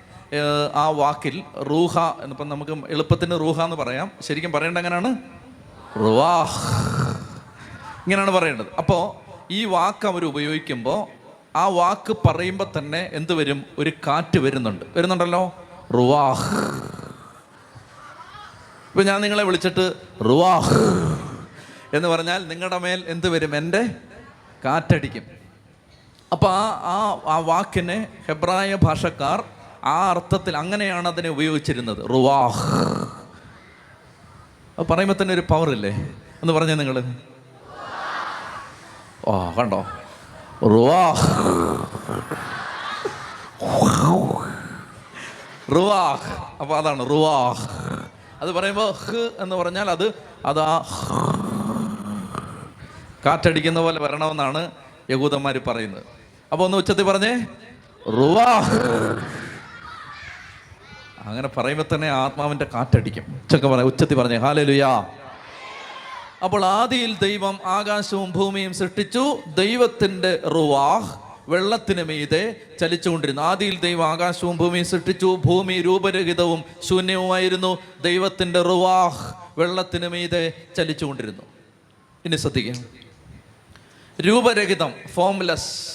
ആ വാക്കിൽ റൂഹ എന്നിപ്പം നമുക്ക് എളുപ്പത്തിന് റൂഹ എന്ന് പറയാം. ശരിക്കും പറയേണ്ട എങ്ങനെയാണ് റുവാഹ്. ഇങ്ങനെയാണ് പറയേണ്ടത്. അപ്പോൾ ഈ വാക്ക് അവർ ഉപയോഗിക്കുമ്പോൾ ആ വാക്ക് പറയുമ്പോൾ തന്നെ എന്ത് വരും? ഒരു കാറ്റ് വരുന്നുണ്ട്. വരുന്നുണ്ടല്ലോ? റുവാഹ്. ഇപ്പം ഞാൻ നിങ്ങളെ വിളിച്ചിട്ട് റുവാഹ് എന്ന് പറഞ്ഞാൽ നിങ്ങളുടെ മേൽ എന്ത് വരും? എന്റെ കാറ്റടിക്കും. അപ്പോൾ ആ ആ ആ വാക്കിനെ ഹെബ്രായ ഭാഷക്കാർ ആ അർത്ഥത്തിൽ അങ്ങനെയാണ് അതിനെ ഉപയോഗിച്ചിരുന്നത്. റുവാഹ്. അത് പറയുമ്പോൾ തന്നെ ഒരു പവർ ഇല്ലേ? എന്ന് പറഞ്ഞേ നിങ്ങൾ ഓ കണ്ടോ? റുവാഹ്. റുവാഹ്. അപ്പോൾ അതാണ് റുവാഹ്. അത് പറയുമ്പോൾ ഹ് എന്ന് പറഞ്ഞാൽ അത് അത് ആ കാറ്റടിക്കുന്ന പോലെ വരണമെന്നാണ് യഹൂദന്മാർ പറയുന്നത്. അപ്പോൾ ഒന്ന് ഉച്ചത്തിൽ പറഞ്ഞേ റുവാ അങ്ങനെ പറയുമ്പോൾ തന്നെ ആത്മാവിന്റെ കാറ്റടിക്കും. ഉച്ചയ്ക്ക് പറയാം ഉച്ചത്തിൽ പറഞ്ഞേ ഹാലലുയാ. അപ്പോൾ ആദിയിൽ ദൈവം ആകാശവും ഭൂമിയും സൃഷ്ടിച്ചു ദൈവത്തിന്റെ റുവാഹ് വെള്ളത്തിന് മീതെ ചലിച്ചുകൊണ്ടിരുന്നു. ആദിയിൽ ദൈവം ആകാശവും ഭൂമിയും സൃഷ്ടിച്ചു. ഭൂമി രൂപരഹിതവും ശൂന്യവുമായിരുന്നു. ദൈവത്തിന്റെ റുവാഹ് വെള്ളത്തിന് മീതെ ചലിച്ചുകൊണ്ടിരുന്നു. ഇനി ശ്രദ്ധിക്കുക രൂപരഹിതം ഫോംലെസ്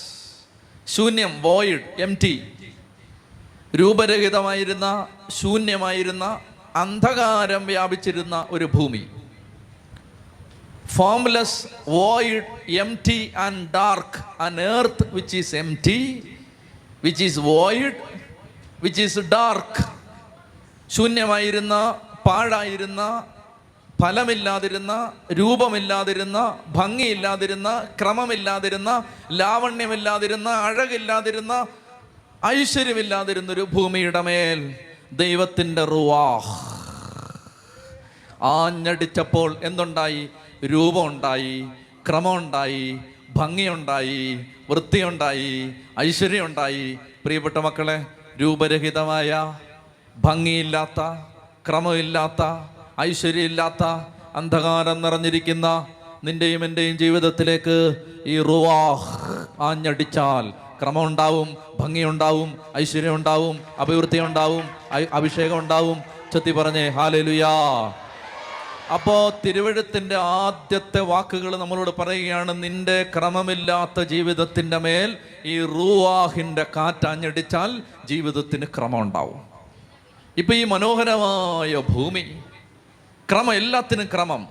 ശൂന്യം വോയിഡ് എം ടി രൂപരഹിതമായിരുന്ന ശൂന്യമായിരുന്ന അന്ധകാരം വ്യാപിച്ചിരുന്ന ഒരു ഭൂമി. Formless void empty and dark and earth which is empty which is void which is dark ശൂന്യമായിരുന്ന പാഴായിരുന്ന ഫലമില്ലാതിരുന്ന രൂപമില്ലാതിരുന്ന ഭംഗിയില്ലാതിരുന്ന ക്രമമില്ലാതിരുന്ന ലാവണ്യമില്ലാതിരുന്ന അഴകില്ലാതിരുന്ന ഐശ്വര്യമില്ലാതിരുന്നൊരു ഭൂമിയുടെ മേൽ ദൈവത്തിന്റെ റുവാഹ്. ആഞ്ഞടിച്ചപ്പോൾ എന്തുണ്ടായി? രൂപമുണ്ടായി ക്രമമുണ്ടായി ഭംഗിയുണ്ടായി വൃത്തിയുണ്ടായി ഐശ്വര്യമുണ്ടായി. പ്രിയപ്പെട്ട മക്കളെ രൂപരഹിതമായ ഭംഗിയില്ലാത്ത ക്രമമില്ലാത്ത ഐശ്വര്യമില്ലാത്ത അന്ധകാരം നിറഞ്ഞിരിക്കുന്ന നിന്റെയും എന്റെയും ജീവിതത്തിലേക്ക് ഈ റുവാഹ് ആഞ്ഞടിച്ചാൽ ക്രമമുണ്ടാവും ഭംഗിയുണ്ടാവും ഐശ്വര്യം ഉണ്ടാവും അഭിവൃദ്ധി ഉണ്ടാവും അഭിഷേകം ഉണ്ടാവും ചെത്തി പറഞ്ഞേ ഹാലലുയാ. അപ്പോ തിരുവഴുത്തിന്റെ ആദ്യത്തെ വാക്കുകൾ നമ്മളോട് പറയുകയാണ് നിന്റെ ക്രമമില്ലാത്ത ജീവിതത്തിന്റെ മേൽ ഈ റൂവാഹിന്റെ കാറ്റാഞ്ഞടിച്ചാൽ ജീവിതത്തിന് ക്രമം ഉണ്ടാവും ഇപ്പൊ ഈ മനോഹരമായ ഭൂമി ക്രമം എല്ലാത്തിനും ക്രമം.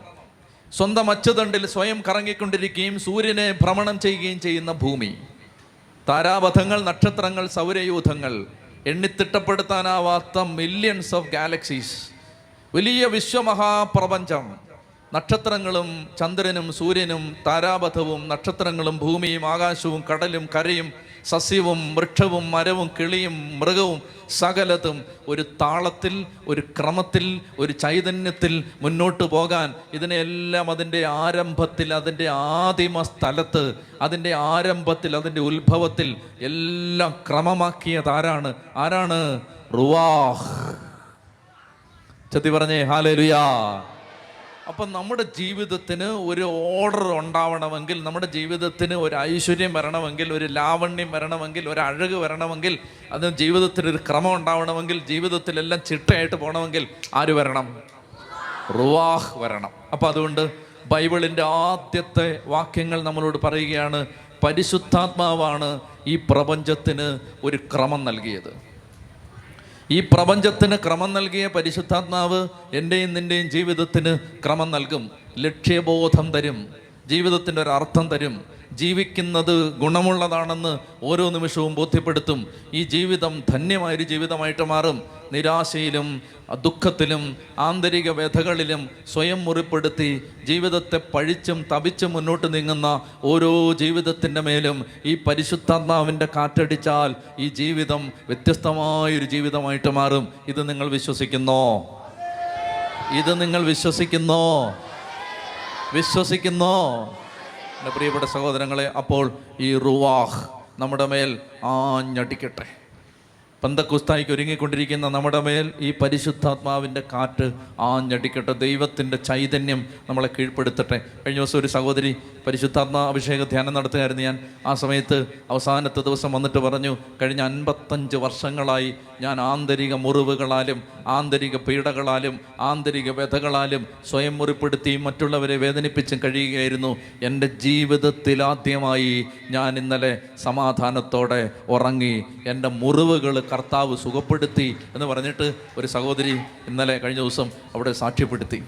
സ്വന്തം അച്ചുതണ്ടിൽ സ്വയം കറങ്ങിക്കൊണ്ടിരിക്കുകയും സൂര്യനെ ഭ്രമണം ചെയ്യുകയും ചെയ്യുന്ന ഭൂമി. താരാപഥങ്ങൾ നക്ഷത്രങ്ങൾ സൗരയൂഥങ്ങൾ എണ്ണിത്തിട്ടപ്പെടുത്താനാവാത്ത മില്യൺസ് ഓഫ് ഗാലക്സീസ് വലിയ വിശ്വമഹാപ്രപഞ്ചം. നക്ഷത്രങ്ങളും ചന്ദ്രനും സൂര്യനും താരാപഥവും നക്ഷത്രങ്ങളും ഭൂമിയും ആകാശവും കടലും കരയും സസ്യവും വൃക്ഷവും മരവും കിളിയും മൃഗവും സകലതും ഒരു താളത്തിൽ ഒരു ക്രമത്തിൽ ഒരു ചൈതന്യത്തിൽ മുന്നോട്ട് പോകാൻ ഇതിനെല്ലാം അതിന്റെ ആരംഭത്തിൽ അതിന്റെ ആദിമ സ്ഥലത്ത് അതിന്റെ ആരംഭത്തിൽ അതിന്റെ ഉത്ഭവത്തിൽ എല്ലാം ക്രമമാക്കിയത് ആരാണ്? ആരാണ്? റുവാഹ്. ചത്തി പറഞ്ഞേ ഹാലലുയാ അപ്പം നമ്മുടെ ജീവിതത്തിന് ഒരു ഓർഡർ ഉണ്ടാവണമെങ്കിൽ നമ്മുടെ ജീവിതത്തിന് ഒരു ഐശ്വര്യം വരണമെങ്കിൽ ഒരു ലാവണ്യം വരണമെങ്കിൽ ഒരു അഴക് വരണമെങ്കിൽ അത് ജീവിതത്തിൽ ഒരു ക്രമം ഉണ്ടാവണമെങ്കിൽ ജീവിതത്തിലെല്ലാം ചിട്ടയായിട്ട് പോകണമെങ്കിൽ ആര് വരണം? റുവാഹ് വരണം. അപ്പം അതുകൊണ്ട് ബൈബിളിന്റെ ആദ്യത്തെ വാക്യങ്ങൾ നമ്മളോട് പറയുകയാണ് പരിശുദ്ധാത്മാവാണ് ഈ പ്രപഞ്ചത്തിന് ഒരു ക്രമം നൽകിയത്. ഈ പ്രപഞ്ചത്തിന് ക്രമം നൽകിയ പരിശുദ്ധാത്മാവ് എന്റെയും നിന്റെയും ജീവിതത്തിന് ക്രമം നൽകും. ലക്ഷ്യബോധം തരും. ജീവിതത്തിന്റെ ഒരു അർത്ഥം തരും. ജീവിക്കുന്നത് ഗുണമുള്ളതാണെന്ന് ഓരോ നിമിഷവും ബോധ്യപ്പെടുത്തും. ഈ ജീവിതം ധന്യമായൊരു ജീവിതമായിട്ട് മാറും. നിരാശയിലും ദുഃഖത്തിലും ആന്തരിക വ്യഥകളിലും സ്വയം മുറിപ്പെടുത്തി ജീവിതത്തെ പഴിച്ചും തപിച്ചും മുന്നോട്ട് നീങ്ങുന്ന ഓരോ ജീവിതത്തിന്റെ മേലും ഈ പരിശുദ്ധാത്മാവിന്റെ കാറ്റടിച്ചാൽ ഈ ജീവിതം വ്യത്യസ്തമായൊരു ജീവിതമായിട്ട് മാറും. ഇത് നിങ്ങൾ വിശ്വസിക്കുന്നോ? ഇത് നിങ്ങൾ വിശ്വസിക്കുന്നോ? വിശ്വസിക്കുന്നോ? എന്റെ പ്രിയപ്പെട്ട സഹോദരങ്ങളെ അപ്പോൾ ഈ റുവാഹ് നമ്മുടെ മേൽ ആഞ്ഞടിക്കട്ടെ. പന്തക്കുസ്തായിക്ക് ഒരുങ്ങിക്കൊണ്ടിരിക്കുന്ന നമ്മുടെ മേൽ ഈ പരിശുദ്ധാത്മാവിന്റെ കാറ്റ് ആഞ്ഞടിക്കട്ടെ. ദൈവത്തിന്റെ ചൈതന്യം നമ്മളെ കീഴ്പ്പെടുത്തട്ടെ. കഴിഞ്ഞ ദിവസം ഒരു സഹോദരി പരിശുദ്ധാത്മാ അഭിഷേക ധ്യാനം നടത്തുകയായിരുന്നു. ഞാൻ ആ സമയത്ത് അവസാനത്തെ ദിവസം വന്നിട്ട് പറഞ്ഞു കഴിഞ്ഞ അൻപത്തഞ്ച് വർഷങ്ങളായി ഞാൻ ആന്തരിക മുറിവുകളാലും ആന്തരിക പീഡകളാലും ആന്തരിക വ്യഥകളാലും സ്വയം മുറിപ്പെടുത്തിയും മറ്റുള്ളവരെ വേദനിപ്പിച്ചും കഴിയുകയായിരുന്നു. എന്റെ ജീവിതത്തിലാദ്യമായി ഞാൻ ഇന്നലെ സമാധാനത്തോടെ ഉറങ്ങി. എന്റെ മുറിവുകൾ കർത്താവ് സുഖപ്പെടുത്തി എന്ന് പറഞ്ഞിട്ട് ഒരു സഹോദരി ഇന്നലെ കഴിഞ്ഞ ദിവസം അവിടെ സാക്ഷ്യപ്പെടുത്തി.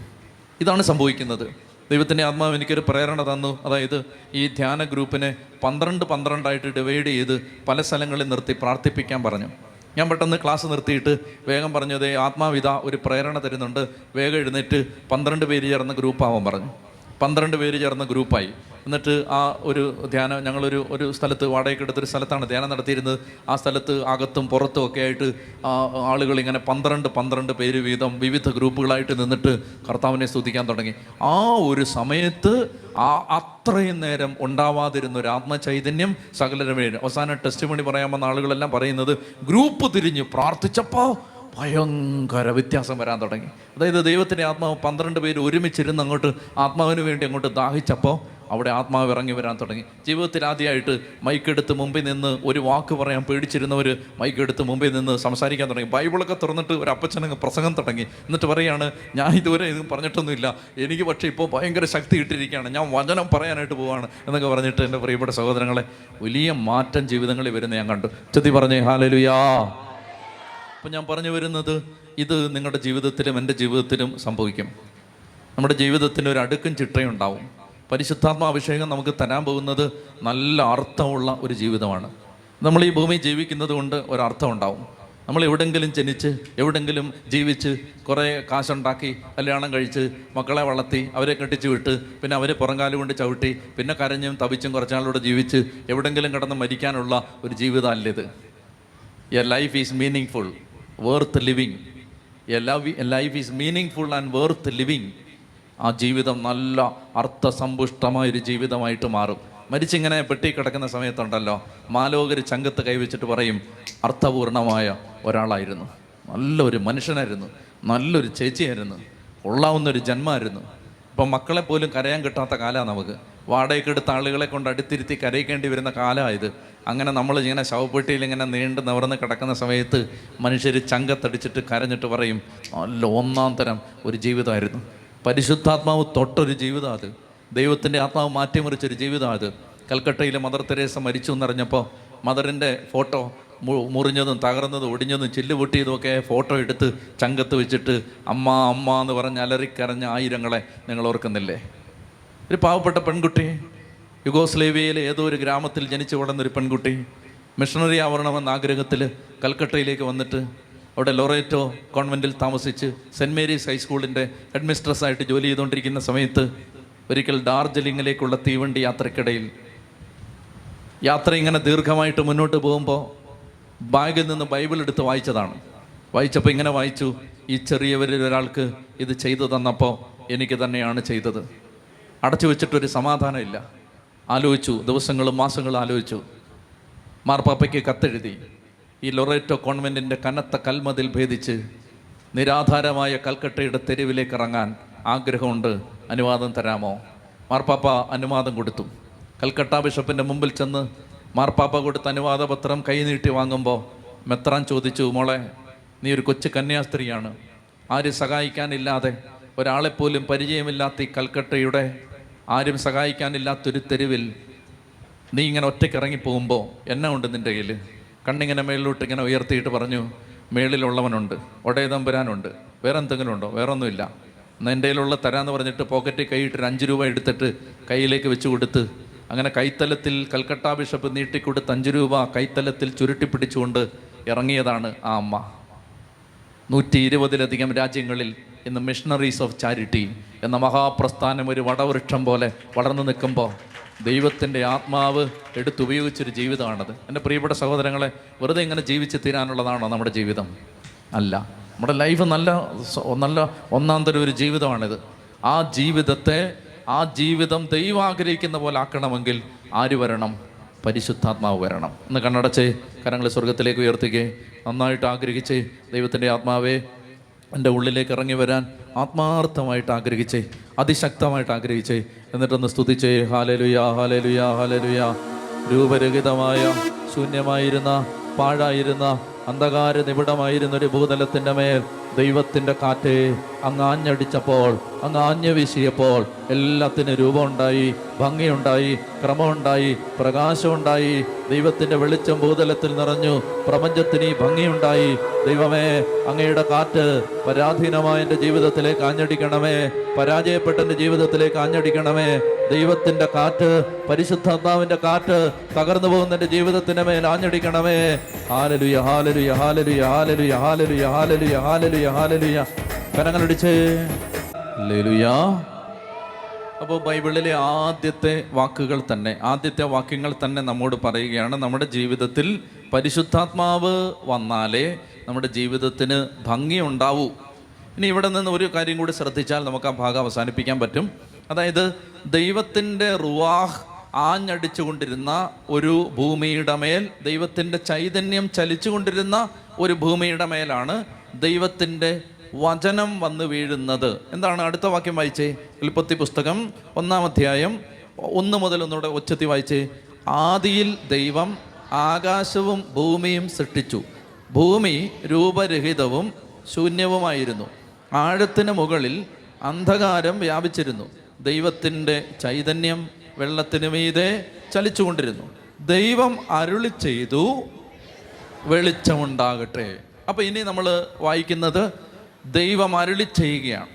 ഇതാണ് സംഭവിക്കുന്നത്. ദൈവത്തിന്റെ ആത്മാവ് എനിക്കൊരു പ്രേരണ തന്നു. അതായത് ഈ ധ്യാന ഗ്രൂപ്പിനെ പന്ത്രണ്ട് പന്ത്രണ്ടായിട്ട് ഡിവൈഡ് ചെയ്ത് പല സ്ഥലങ്ങളിൽ നിർത്തി പ്രാർത്ഥിപ്പിക്കാൻ പറഞ്ഞു. ഞാൻ പെട്ടെന്ന് ക്ലാസ് നിർത്തിയിട്ട് വേഗം പറഞ്ഞത് ആത്മാവിത ഒരു പ്രേരണ തരുന്നുണ്ട്. വേഗം എഴുന്നേറ്റ് പന്ത്രണ്ട് പേര് ചേർന്ന ഗ്രൂപ്പാവാൻ പറഞ്ഞു. പന്ത്രണ്ട് പേര് ചേർന്ന ഗ്രൂപ്പായി. എന്നിട്ട് ആ ഒരു ധ്യാനം ഞങ്ങളൊരു ഒരു സ്ഥലത്ത് വാടകയ്ക്ക് എടുത്തൊരു സ്ഥലത്താണ് ധ്യാനം നടത്തിയിരുന്നത്. ആ സ്ഥലത്ത് അകത്തും പുറത്തും ഒക്കെ ആയിട്ട് ആളുകൾ ഇങ്ങനെ പന്ത്രണ്ട് പന്ത്രണ്ട് പേര് വീതം വിവിധ ഗ്രൂപ്പുകളായിട്ട് നിന്നിട്ട് കർത്താവിനെ സ്തുതിക്കാൻ തുടങ്ങി. ആ ഒരു സമയത്ത് ആ അത്രയും നേരം ഉണ്ടാവാതിരുന്ന ഒരു ആത്മചൈതന്യം സകലരമേ അവസാന ടെസ്റ്റ് മണി പറയാൻ വന്ന ആളുകളെല്ലാം പറയുന്നത് ഗ്രൂപ്പ് തിരിഞ്ഞ് പ്രാർത്ഥിച്ചപ്പോൾ ഭയങ്കര വ്യത്യാസം വരാൻ തുടങ്ങി. അതായത് ദൈവത്തിന്റെ ആത്മാവ് പന്ത്രണ്ട് പേര് ഒരുമിച്ചിരുന്ന് അങ്ങോട്ട് ആത്മാവിന് വേണ്ടി അങ്ങോട്ട് ദാഹിച്ചപ്പോൾ അവിടെ ആത്മാവ് ഇറങ്ങി വരാൻ തുടങ്ങി. ജീവിതത്തിൽ ആദ്യമായിട്ട് മൈക്കെടുത്ത് മുമ്പിൽ നിന്ന് ഒരു വാക്ക് പറയാൻ പേടിച്ചിരുന്നവർ മൈക്കെടുത്ത് മുമ്പിൽ നിന്ന് സംസാരിക്കാൻ തുടങ്ങി. ബൈബിളൊക്കെ തുറന്നിട്ട് ഒരു അപ്പച്ചനങ്ങ് പ്രസംഗം തുടങ്ങി. എന്നിട്ട് പറയാണ് ഞാൻ ഇതുവരെ ഇതും പറഞ്ഞിട്ടൊന്നുമില്ല. എനിക്ക് പക്ഷേ ഇപ്പോൾ ഭയങ്കര ശക്തി ഇട്ടിരിക്കുകയാണ്. ഞാൻ വചനം പറയാനായിട്ട് പോവാണ്. എന്നൊക്കെ പറഞ്ഞിട്ട് എന്റെ പ്രിയപ്പെട്ട സഹോദരങ്ങളെ വലിയ മാറ്റം ജീവിതങ്ങളിൽ വരുന്ന ഞാൻ കണ്ടു. ചെത്തി പറഞ്ഞേ ഹാലലുയാ അപ്പം ഞാൻ പറഞ്ഞു വരുന്നത് ഇത് നിങ്ങളുടെ ജീവിതത്തിലും എന്റെ ജീവിതത്തിലും സംഭവിക്കും. നമ്മുടെ ജീവിതത്തിന് ഒരു അടുക്കും ചിട്ടയും ഉണ്ടാവും. പരിശുദ്ധാത്മാ അഭിഷേകം നമുക്ക് തരാൻ പോകുന്നത് നല്ല അർത്ഥമുള്ള ഒരു ജീവിതമാണ്. നമ്മൾ ഈ ഭൂമി ജീവിക്കുന്നത് കൊണ്ട് ഒരർത്ഥം ഉണ്ടാവും. നമ്മൾ എവിടെങ്കിലും ജനിച്ച് എവിടെങ്കിലും ജീവിച്ച് കുറേ കാശുണ്ടാക്കി കല്യാണം കഴിച്ച് മക്കളെ വളർത്തി അവരെ കെട്ടിച്ച് വിട്ട് പിന്നെ അവരെ പുറങ്കാലം കൊണ്ട് ചവിട്ടി പിന്നെ കരഞ്ഞും തപിച്ചും കുറച്ചാളൂടെ ജീവിച്ച് എവിടെങ്കിലും കിടന്ന് മരിക്കാനുള്ള ഒരു ജീവിതമല്ല ഇത്. Your life is meaningful worth living life is meaningful and worth living ആ ജീവിതം നല്ല അർത്ഥസമ്പുഷ്ടമായൊരു ജീവിതമായിട്ട് മാറും. മരിച്ചിങ്ങനെ പെട്ടി കിടക്കുന്ന സമയത്തുണ്ടല്ലോ മാലോകര് ചങ്കത്ത് കൈവച്ചിട്ട് പറയും അർത്ഥപൂർണമായ ഒരാളായിരുന്നു. നല്ലൊരു മനുഷ്യനായിരുന്നു. നല്ലൊരു ചേച്ചിയായിരുന്നു. കൊള്ളാവുന്ന ഒരു ജന്മമായിരുന്നു ഇപ്പം മക്കളെ പോലും കരയാൻ കിട്ടാത്ത കാലമാണ് നമുക്ക്. വാടകയ്ക്ക് എടുത്ത ആളുകളെ കൊണ്ട് അടുത്തിരുത്തി കരയിക്കേണ്ടി വരുന്ന കാലമായത്. അങ്ങനെ നമ്മൾ ഇങ്ങനെ ശവപ്പെട്ടിയിൽ ഇങ്ങനെ നീണ്ട് നിവർന്ന് കിടക്കുന്ന സമയത്ത് മനുഷ്യർ ചങ്കത്തടിച്ചിട്ട് കരഞ്ഞിട്ട് പറയും നല്ല ഒന്നാം തരം ഒരു ജീവിതമായിരുന്നു. പരിശുദ്ധാത്മാവ് തൊട്ടൊരു ജീവിതം അത്. ദൈവത്തിന്റെ ആത്മാവ് മാറ്റിമറിച്ചൊരു ജീവിതം അത്. കൽക്കട്ടയിൽ മദർ തെരേസ മരിച്ചു എന്നറിഞ്ഞപ്പോൾ മദറിന്റെ ഫോട്ടോ മുറിഞ്ഞതും തകർന്നതും ഒടിഞ്ഞതും ചില്ല് പൊട്ടിയതും ഒക്കെ ഫോട്ടോ എടുത്ത് ചങ്കത്ത് വെച്ചിട്ട് അമ്മ അമ്മ എന്ന് പറഞ്ഞ് അലറിക്കരഞ്ഞ ആയിരങ്ങളെ നിങ്ങൾ ഓർക്കുന്നില്ലേ? ഒരു പാവപ്പെട്ട പെൺകുട്ടി യുഗോസ്ലേവിയയിലെ ഏതോ ഒരു ഗ്രാമത്തിൽ ജനിച്ചു വളർന്നൊരു പെൺകുട്ടി മിഷണറി ആവരണമെന്ന ആഗ്രഹത്തിൽ കൽക്കട്ടയിലേക്ക് വന്നിട്ട് അവിടെ ലൊറേറ്റോ കോൺവെന്റിൽ താമസിച്ച് സെന്റ് മേരീസ് ഹൈസ്കൂളിന്റെ ഹെഡ് മിസ്ട്രസ്സായിട്ട് ജോലി ചെയ്തുകൊണ്ടിരിക്കുന്ന സമയത്ത് ഒരിക്കൽ ഡാർജിലിങ്ങിലേക്കുള്ള തീവണ്ടി യാത്രക്കിടയിൽ യാത്ര ഇങ്ങനെ ദീർഘമായിട്ട് മുന്നോട്ട് പോകുമ്പോൾ ബാഗിൽ നിന്ന് ബൈബിൾ എടുത്ത് വായിച്ചതാണ്. വായിച്ചപ്പോൾ ഇങ്ങനെ വായിച്ചു ഈ ചെറിയവരിൽ ഒരാൾക്ക് ഇത് ചെയ്തു തന്നപ്പോൾ എനിക്ക് തന്നെയാണ് ചെയ്തത്. അടച്ചു വെച്ചിട്ടൊരു സമാധാനമില്ല. ആലോചിച്ചു ദിവസങ്ങളും മാസങ്ങളും ആലോചിച്ചു. മാർപ്പാപ്പയ്ക്ക് കത്തെഴുതി. ഈ ലൊറേറ്റോ കോൺവെന്റിന്റെ കനത്ത കൽമതിൽ ഭേദിച്ച് നിരാധാരമായ കൽക്കട്ടയുടെ തെരുവിലേക്ക് ഇറങ്ങാൻ ആഗ്രഹമുണ്ട്. അനുവാദം തരാമോ? മാർപ്പാപ്പ അനുവാദം കൊടുത്തു. കൽക്കട്ട ബിഷപ്പിന്റെ മുമ്പിൽ ചെന്ന് മാർപ്പാപ്പ കൊടുത്ത അനുവാദപത്രം കൈനീട്ടി വാങ്ങുമ്പോൾ മെത്രാൻ ചോദിച്ചു മോളെ നീ ഒരു കൊച്ചു കന്യാസ്ത്രീയാണ്. ആര് സഹായിക്കാനില്ലാതെ ഒരാളെപ്പോലും പരിചയമില്ലാത്ത ഈ കൽക്കട്ടയുടെ ആരും സഹായിക്കാനില്ലാത്തൊരു തെരുവിൽ നീ ഇങ്ങനെ ഒറ്റയ്ക്ക് ഇറങ്ങിപ്പോകുമ്പോൾ എന്നെ ഉണ്ട് നിന്റെ കയ്യിൽ? കണ്ണിങ്ങനെ മേളിലോട്ട് ഇങ്ങനെ ഉയർത്തിയിട്ട് പറഞ്ഞു മേളിലുള്ളവനുണ്ട് ഒടയതമ്പുരാനുണ്ട് വേറെ എന്തെങ്കിലും ഉണ്ടോ വേറെ ഒന്നുമില്ല എന്റെ കയ്യിലുള്ള തരാന്ന് പറഞ്ഞിട്ട് പോക്കറ്റിൽ കൈയിട്ട് അഞ്ച് രൂപ എടുത്തിട്ട് കയ്യിലേക്ക് വെച്ച് കൊടുത്ത് അങ്ങനെ കൈത്തലത്തിൽ കൽക്കട്ട ബിഷപ്പ് നീട്ടിക്കൊടുത്ത് അഞ്ച് രൂപ കൈത്തലത്തിൽ ചുരുട്ടി പിടിച്ചുകൊണ്ട് ഇറങ്ങിയതാണ് ആ അമ്മ. നൂറ്റി ഇരുപതിലധികം രാജ്യങ്ങളിൽ ഇന്ന് മിഷണറീസ് ഓഫ് ചാരിറ്റി എന്ന മഹാപ്രസ്ഥാനം ഒരു വടവൃക്ഷം പോലെ വളർന്നു നിൽക്കുമ്പോൾ ദൈവത്തിന്റെ ആത്മാവ് എടുത്തുപയോഗിച്ചൊരു ജീവിതമാണത്. എന്റെ പ്രിയപ്പെട്ട സഹോദരങ്ങളെ വെറുതെ ഇങ്ങനെ ജീവിച്ച് തീരാനുള്ളതാണോ നമ്മുടെ ജീവിതം? അല്ല. നമ്മുടെ ലൈഫ് നല്ല നല്ല ഒന്നാം തരം ഒരു ജീവിതമാണിത്. ആ ജീവിതത്തെ ആ ജീവിതം ദൈവം ആഗ്രഹിക്കുന്ന പോലെ ആക്കണമെങ്കിൽ ആര് വരണം? പരിശുദ്ധാത്മാവ് വരണം. ഒന്ന് കണ്ണടച്ച് കരങ്ങളെ സ്വർഗത്തിലേക്ക് ഉയർത്തിക്കേ നന്നായിട്ട് ആഗ്രഹിച്ച് ദൈവത്തിന്റെ ആത്മാവേ എന്റെ ഉള്ളിലേക്ക് ഇറങ്ങി വരാൻ ആത്മാർത്ഥമായിട്ട് ആഗ്രഹിച്ചേ അതിശക്തമായിട്ട് ആഗ്രഹിച്ചേ എന്നിട്ടൊന്ന് സ്തുതിച്ചേ ഹാലലുയാ ഹാലലുയാ ഹാലലുയാ. രൂപരഹിതമായ ശൂന്യമായിരുന്ന പാഴായിരുന്ന അന്ധകാര നിബിഡമായിരുന്ന ഒരു ഭൂതലത്തിന്റെ മേൽ ദൈവത്തിന്റെ കാറ്റ് അങ്ങ് ആഞ്ഞടിച്ചപ്പോൾ അങ്ങ് ആഞ്ഞു വീശിയപ്പോൾ എല്ലാത്തിനും രൂപമുണ്ടായി ഭംഗിയുണ്ടായി ക്രമമുണ്ടായി പ്രകാശമുണ്ടായി. ദൈവത്തിന്റെ വെളിച്ചം ഭൂതലത്തിൽ നിറഞ്ഞു പ്രപഞ്ചത്തിന് ഭംഗിയുണ്ടായി. ദൈവമേ അങ്ങയുടെ കാറ്റ് പരാധീനമായ എന്റെ ജീവിതത്തിലേക്ക് ആഞ്ഞടിക്കണമേ പരാജയപ്പെട്ട എന്റെ ജീവിതത്തിലേക്ക് ആഞ്ഞടിക്കണമേ. ദൈവത്തിന്റെ കാറ്റ് പരിശുദ്ധാത്മാവിന്റെ കാറ്റ് തകർന്നു പോകുന്ന എന്റെ ജീവിതത്തിന്റെ മേൽ ആഞ്ഞടിക്കണമേ. ഹാലലുയ ഹാലലുയ ഹാലലുയ ഹാലലുയ ഹാലലുയ ഹാലലുയ ഹാലലുയ ഹാലലുയ. കരങ്ങളടിച്ചേ. അപ്പോൾ ബൈബിളിലെ ആദ്യത്തെ വാക്കുകൾ തന്നെ ആദ്യത്തെ വാക്യങ്ങൾ തന്നെ നമ്മോട് പറയുകയാണ്. നമ്മുടെ ജീവിതത്തിൽ പരിശുദ്ധാത്മാവ് വന്നാലേ നമ്മുടെ ജീവിതത്തിന് ഭംഗി ഉണ്ടാവൂ. ഇനി ഇവിടെ നിന്ന് ഒരു കാര്യം കൂടി ശ്രദ്ധിച്ചാൽ നമുക്ക് ആ ഭാഗം അവസാനിപ്പിക്കാൻ പറ്റും. അതായത് ദൈവത്തിന്റെ റുവാഹ് ആഞ്ഞടിച്ചുകൊണ്ടിരുന്ന ഒരു ഭൂമിയുടെ മേൽ ദൈവത്തിന്റെ ചൈതന്യം ചലിച്ചുകൊണ്ടിരുന്ന ഒരു ഭൂമിയുടെ മേലാണ് ദൈവത്തിന്റെ വചനം വന്നു വീഴുന്നത്. എന്താണ് അടുത്ത വാക്യം വായിച്ചേ? ഉൽപ്പത്തി പുസ്തകം ഒന്നാം അധ്യായം ഒന്ന് മുതൽ ഒന്നുകൂടെ ഉച്ചത്തി വായിച്ചേ. ആദിയിൽ ദൈവം ആകാശവും ഭൂമിയും സൃഷ്ടിച്ചു. ഭൂമി രൂപരഹിതവും ശൂന്യവുമായിരുന്നു. ആഴത്തിന് മുകളിൽ അന്ധകാരം വ്യാപിച്ചിരുന്നു. ദൈവത്തിന്റെ ചൈതന്യം വെള്ളത്തിന് മീതെ ചലിച്ചുകൊണ്ടിരുന്നു. ദൈവം അരുളി ചെയ്തു വെളിച്ചമുണ്ടാകട്ടെ. അപ്പൊ ഇനി നമ്മൾ വായിക്കുന്നത് ദൈവം അരുളി ചെയ്യുകയാണ്.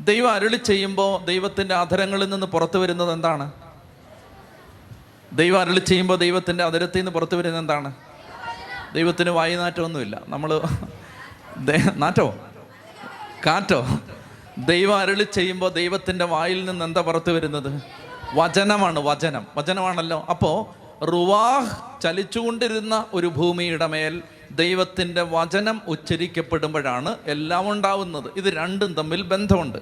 ദൈവം അരുളി ചെയ്യുമ്പോൾ ദൈവത്തിന്റെ അധരങ്ങളിൽ നിന്ന് പുറത്തു വരുന്നത് എന്താണ്? ദൈവം അരുളി ചെയ്യുമ്പോൾ ദൈവത്തിന്റെ അധരത്തിൽ നിന്ന് പുറത്തു വരുന്നത് എന്താണ്? ദൈവത്തിന് വായുനാറ്റമൊന്നുമില്ല നമ്മൾ നാറ്റോ കാറ്റോ? ദൈവം അരളി ചെയ്യുമ്പോൾ ദൈവത്തിന്റെ വായിൽ നിന്ന് എന്താ പുറത്തു വരുന്നത്? വചനമാണ് വചനം. വചനമാണല്ലോ. അപ്പോൾ റുവാഹ് ചലിച്ചുകൊണ്ടിരുന്ന ഒരു ഭൂമിയുടെ മേൽ ദൈവത്തിന്റെ വചനം ഉച്ചരിക്കപ്പെടുമ്പോഴാണ് എല്ലാം ഉണ്ടാവുന്നത്. ഇത് രണ്ടും തമ്മിൽ ബന്ധമുണ്ട്.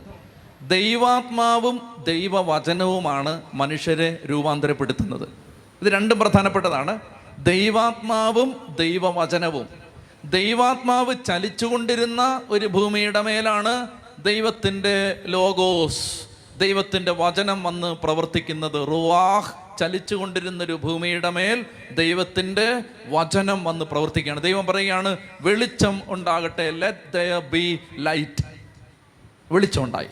ദൈവാത്മാവും ദൈവവചനവുമാണ് മനുഷ്യരെ രൂപാന്തരപ്പെടുത്തുന്നത്. ഇത് രണ്ടും പ്രധാനപ്പെട്ടതാണ്. ദൈവാത്മാവും ദൈവവചനവും. ദൈവാത്മാവ് ചലിച്ചുകൊണ്ടിരുന്ന ഒരു ഭൂമിയുടെ മേലാണ് ദൈവത്തിന്റെ ലോഗോസ് ദൈവത്തിന്റെ വചനം വന്ന് പ്രവർത്തിക്കുന്നത് റുവാഹ് ചലിച്ചുകൊണ്ടിരുന്ന കൊണ്ടിരുന്നൊരു ഭൂമിയുടെ മേൽ ദൈവത്തിന്റെ വചനം വന്ന് പ്രവർത്തിക്കുകയാണ്. ദൈവം പറയുകയാണ് വെളിച്ചം ഉണ്ടാകട്ടെ ലെറ്റ് ദയർ ബി ലൈറ്റ് വെളിച്ചം ഉണ്ടായി.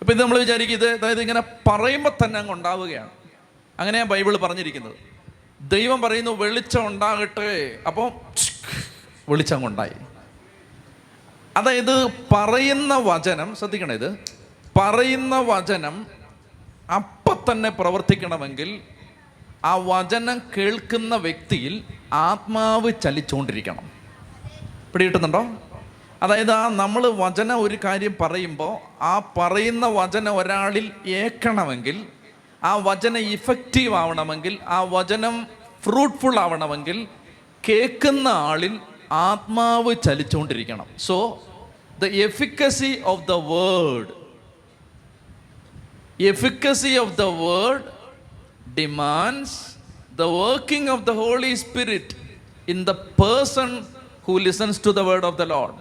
ഇപ്പം ഇത് നമ്മൾ വിചാരിക്കും ഇത് അതായത് ഇങ്ങനെ പറയുമ്പോൾ തന്നെ അങ്ങ് ഉണ്ടാവുകയാണ്. അങ്ങനെയാണ് ബൈബിൾ പറഞ്ഞിരിക്കുന്നത്. ദൈവം പറയുന്നു വെളിച്ചം ഉണ്ടാകട്ടെ. അപ്പം വെളിച്ചം കൊണ്ടായി അതായത് പറയുന്ന വചനം ശ്രദ്ധിക്കണം ഇത്. പറയുന്ന വചനം അപ്പം തന്നെ പ്രവർത്തിക്കണമെങ്കിൽ ആ വചനം കേൾക്കുന്ന വ്യക്തിയിൽ ആത്മാവ് ചലിച്ചുകൊണ്ടിരിക്കണം. പിടികിട്ടുന്നുണ്ടോ? അതായത് ആ നമ്മൾ വചനം ഒരു കാര്യം പറയുമ്പോൾ ആ പറയുന്ന വചനം ഒരാളിൽ ഏക്കണമെങ്കിൽ ആ വചനം ഇഫക്റ്റീവ് ആവണമെങ്കിൽ ആ വചനം ഫ്രൂട്ട്ഫുൾ ആവണമെങ്കിൽ കേൾക്കുന്ന ആളിൽ ആത്മാവ് ചലിച്ചുകൊണ്ടിരിക്കണം. So the efficacy of the word efficacy of the word demands the working of the Holy Spirit in the person who listens to the word of the Lord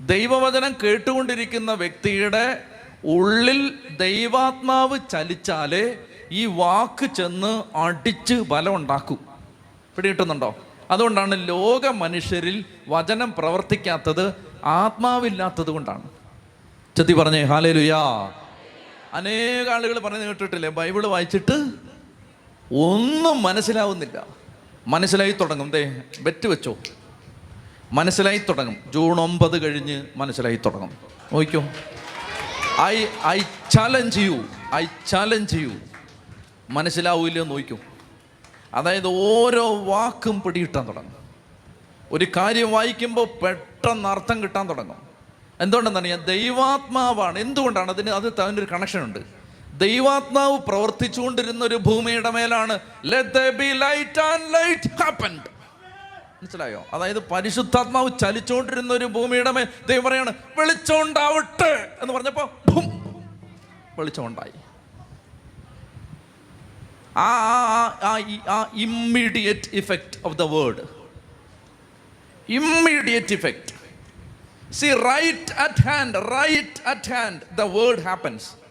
ദൈവവചനം കേട്ടുകൊണ്ടിരിക്കുന്ന വ്യക്തിയുടെ ഉള്ളിൽ ദൈവാത്മാവ് ചലിച്ചാലേ ഈ വാക്ക് ചെന്ന് അടിച്ച് ബലമുണ്ടാക്കും. പിടി പിടികിട്ടുന്നുണ്ടോ? അതുകൊണ്ടാണ് ലോക മനുഷ്യരിൽ വചനം പ്രവർത്തിക്കാത്തത് ആത്മാവില്ലാത്തത് കൊണ്ടാണ്. ചെത്തി പറഞ്ഞേ ഹാലേ ലുയാ അനേക ആളുകൾ പറഞ്ഞു കേട്ടിട്ടില്ലേ? ബൈബിൾ വായിച്ചിട്ട് ഒന്നും മനസ്സിലാവുന്നില്ല. മനസ്സിലായി തുടങ്ങും. ദേ ബെറ്റ് വെച്ചോ. മനസ്സിലായി തുടങ്ങും. ജൂൺ ഒമ്പത് കഴിഞ്ഞ് മനസ്സിലായി തുടങ്ങും. നോക്കിക്കോ. ഐ ഐ ചാലഞ്ച് ചെയ്യൂ ഐ ചാലഞ്ച് ചെയ്യൂ മനസ്സിലാവൂല്ലോ നോക്കൂ അതായത് ഓരോ വാക്കും പിടികിട്ടാൻ തുടങ്ങും. ഒരു കാര്യം വായിക്കുമ്പോൾ പെട്ടെന്ന് അർത്ഥം കിട്ടാൻ തുടങ്ങും. എന്തുകൊണ്ടെന്നറിയാം? ദൈവാത്മാവാണ്. എന്തുകൊണ്ടാണ്? അതിന് അത് അതിനൊരു കണക്ഷൻ ഉണ്ട്. ദൈവാത്മാവ് പ്രവർത്തിച്ചുകൊണ്ടിരുന്ന ഒരു ഭൂമിയുടെ മേലാണ്. മനസ്സിലായോ? അതായത് പരിശുദ്ധാത്മാവ് ചലിച്ചുകൊണ്ടിരുന്ന ഒരു ഭൂമിയുടെ മേൽ ദൈവം പറയാണ് വെളിച്ചമുണ്ടാവട്ടെ എന്ന് പറഞ്ഞപ്പോ ഭും, വെളിച്ചമുണ്ടായി. ആ ആ- immediate effect of the word immediate effect see right at hand right at hand the word happens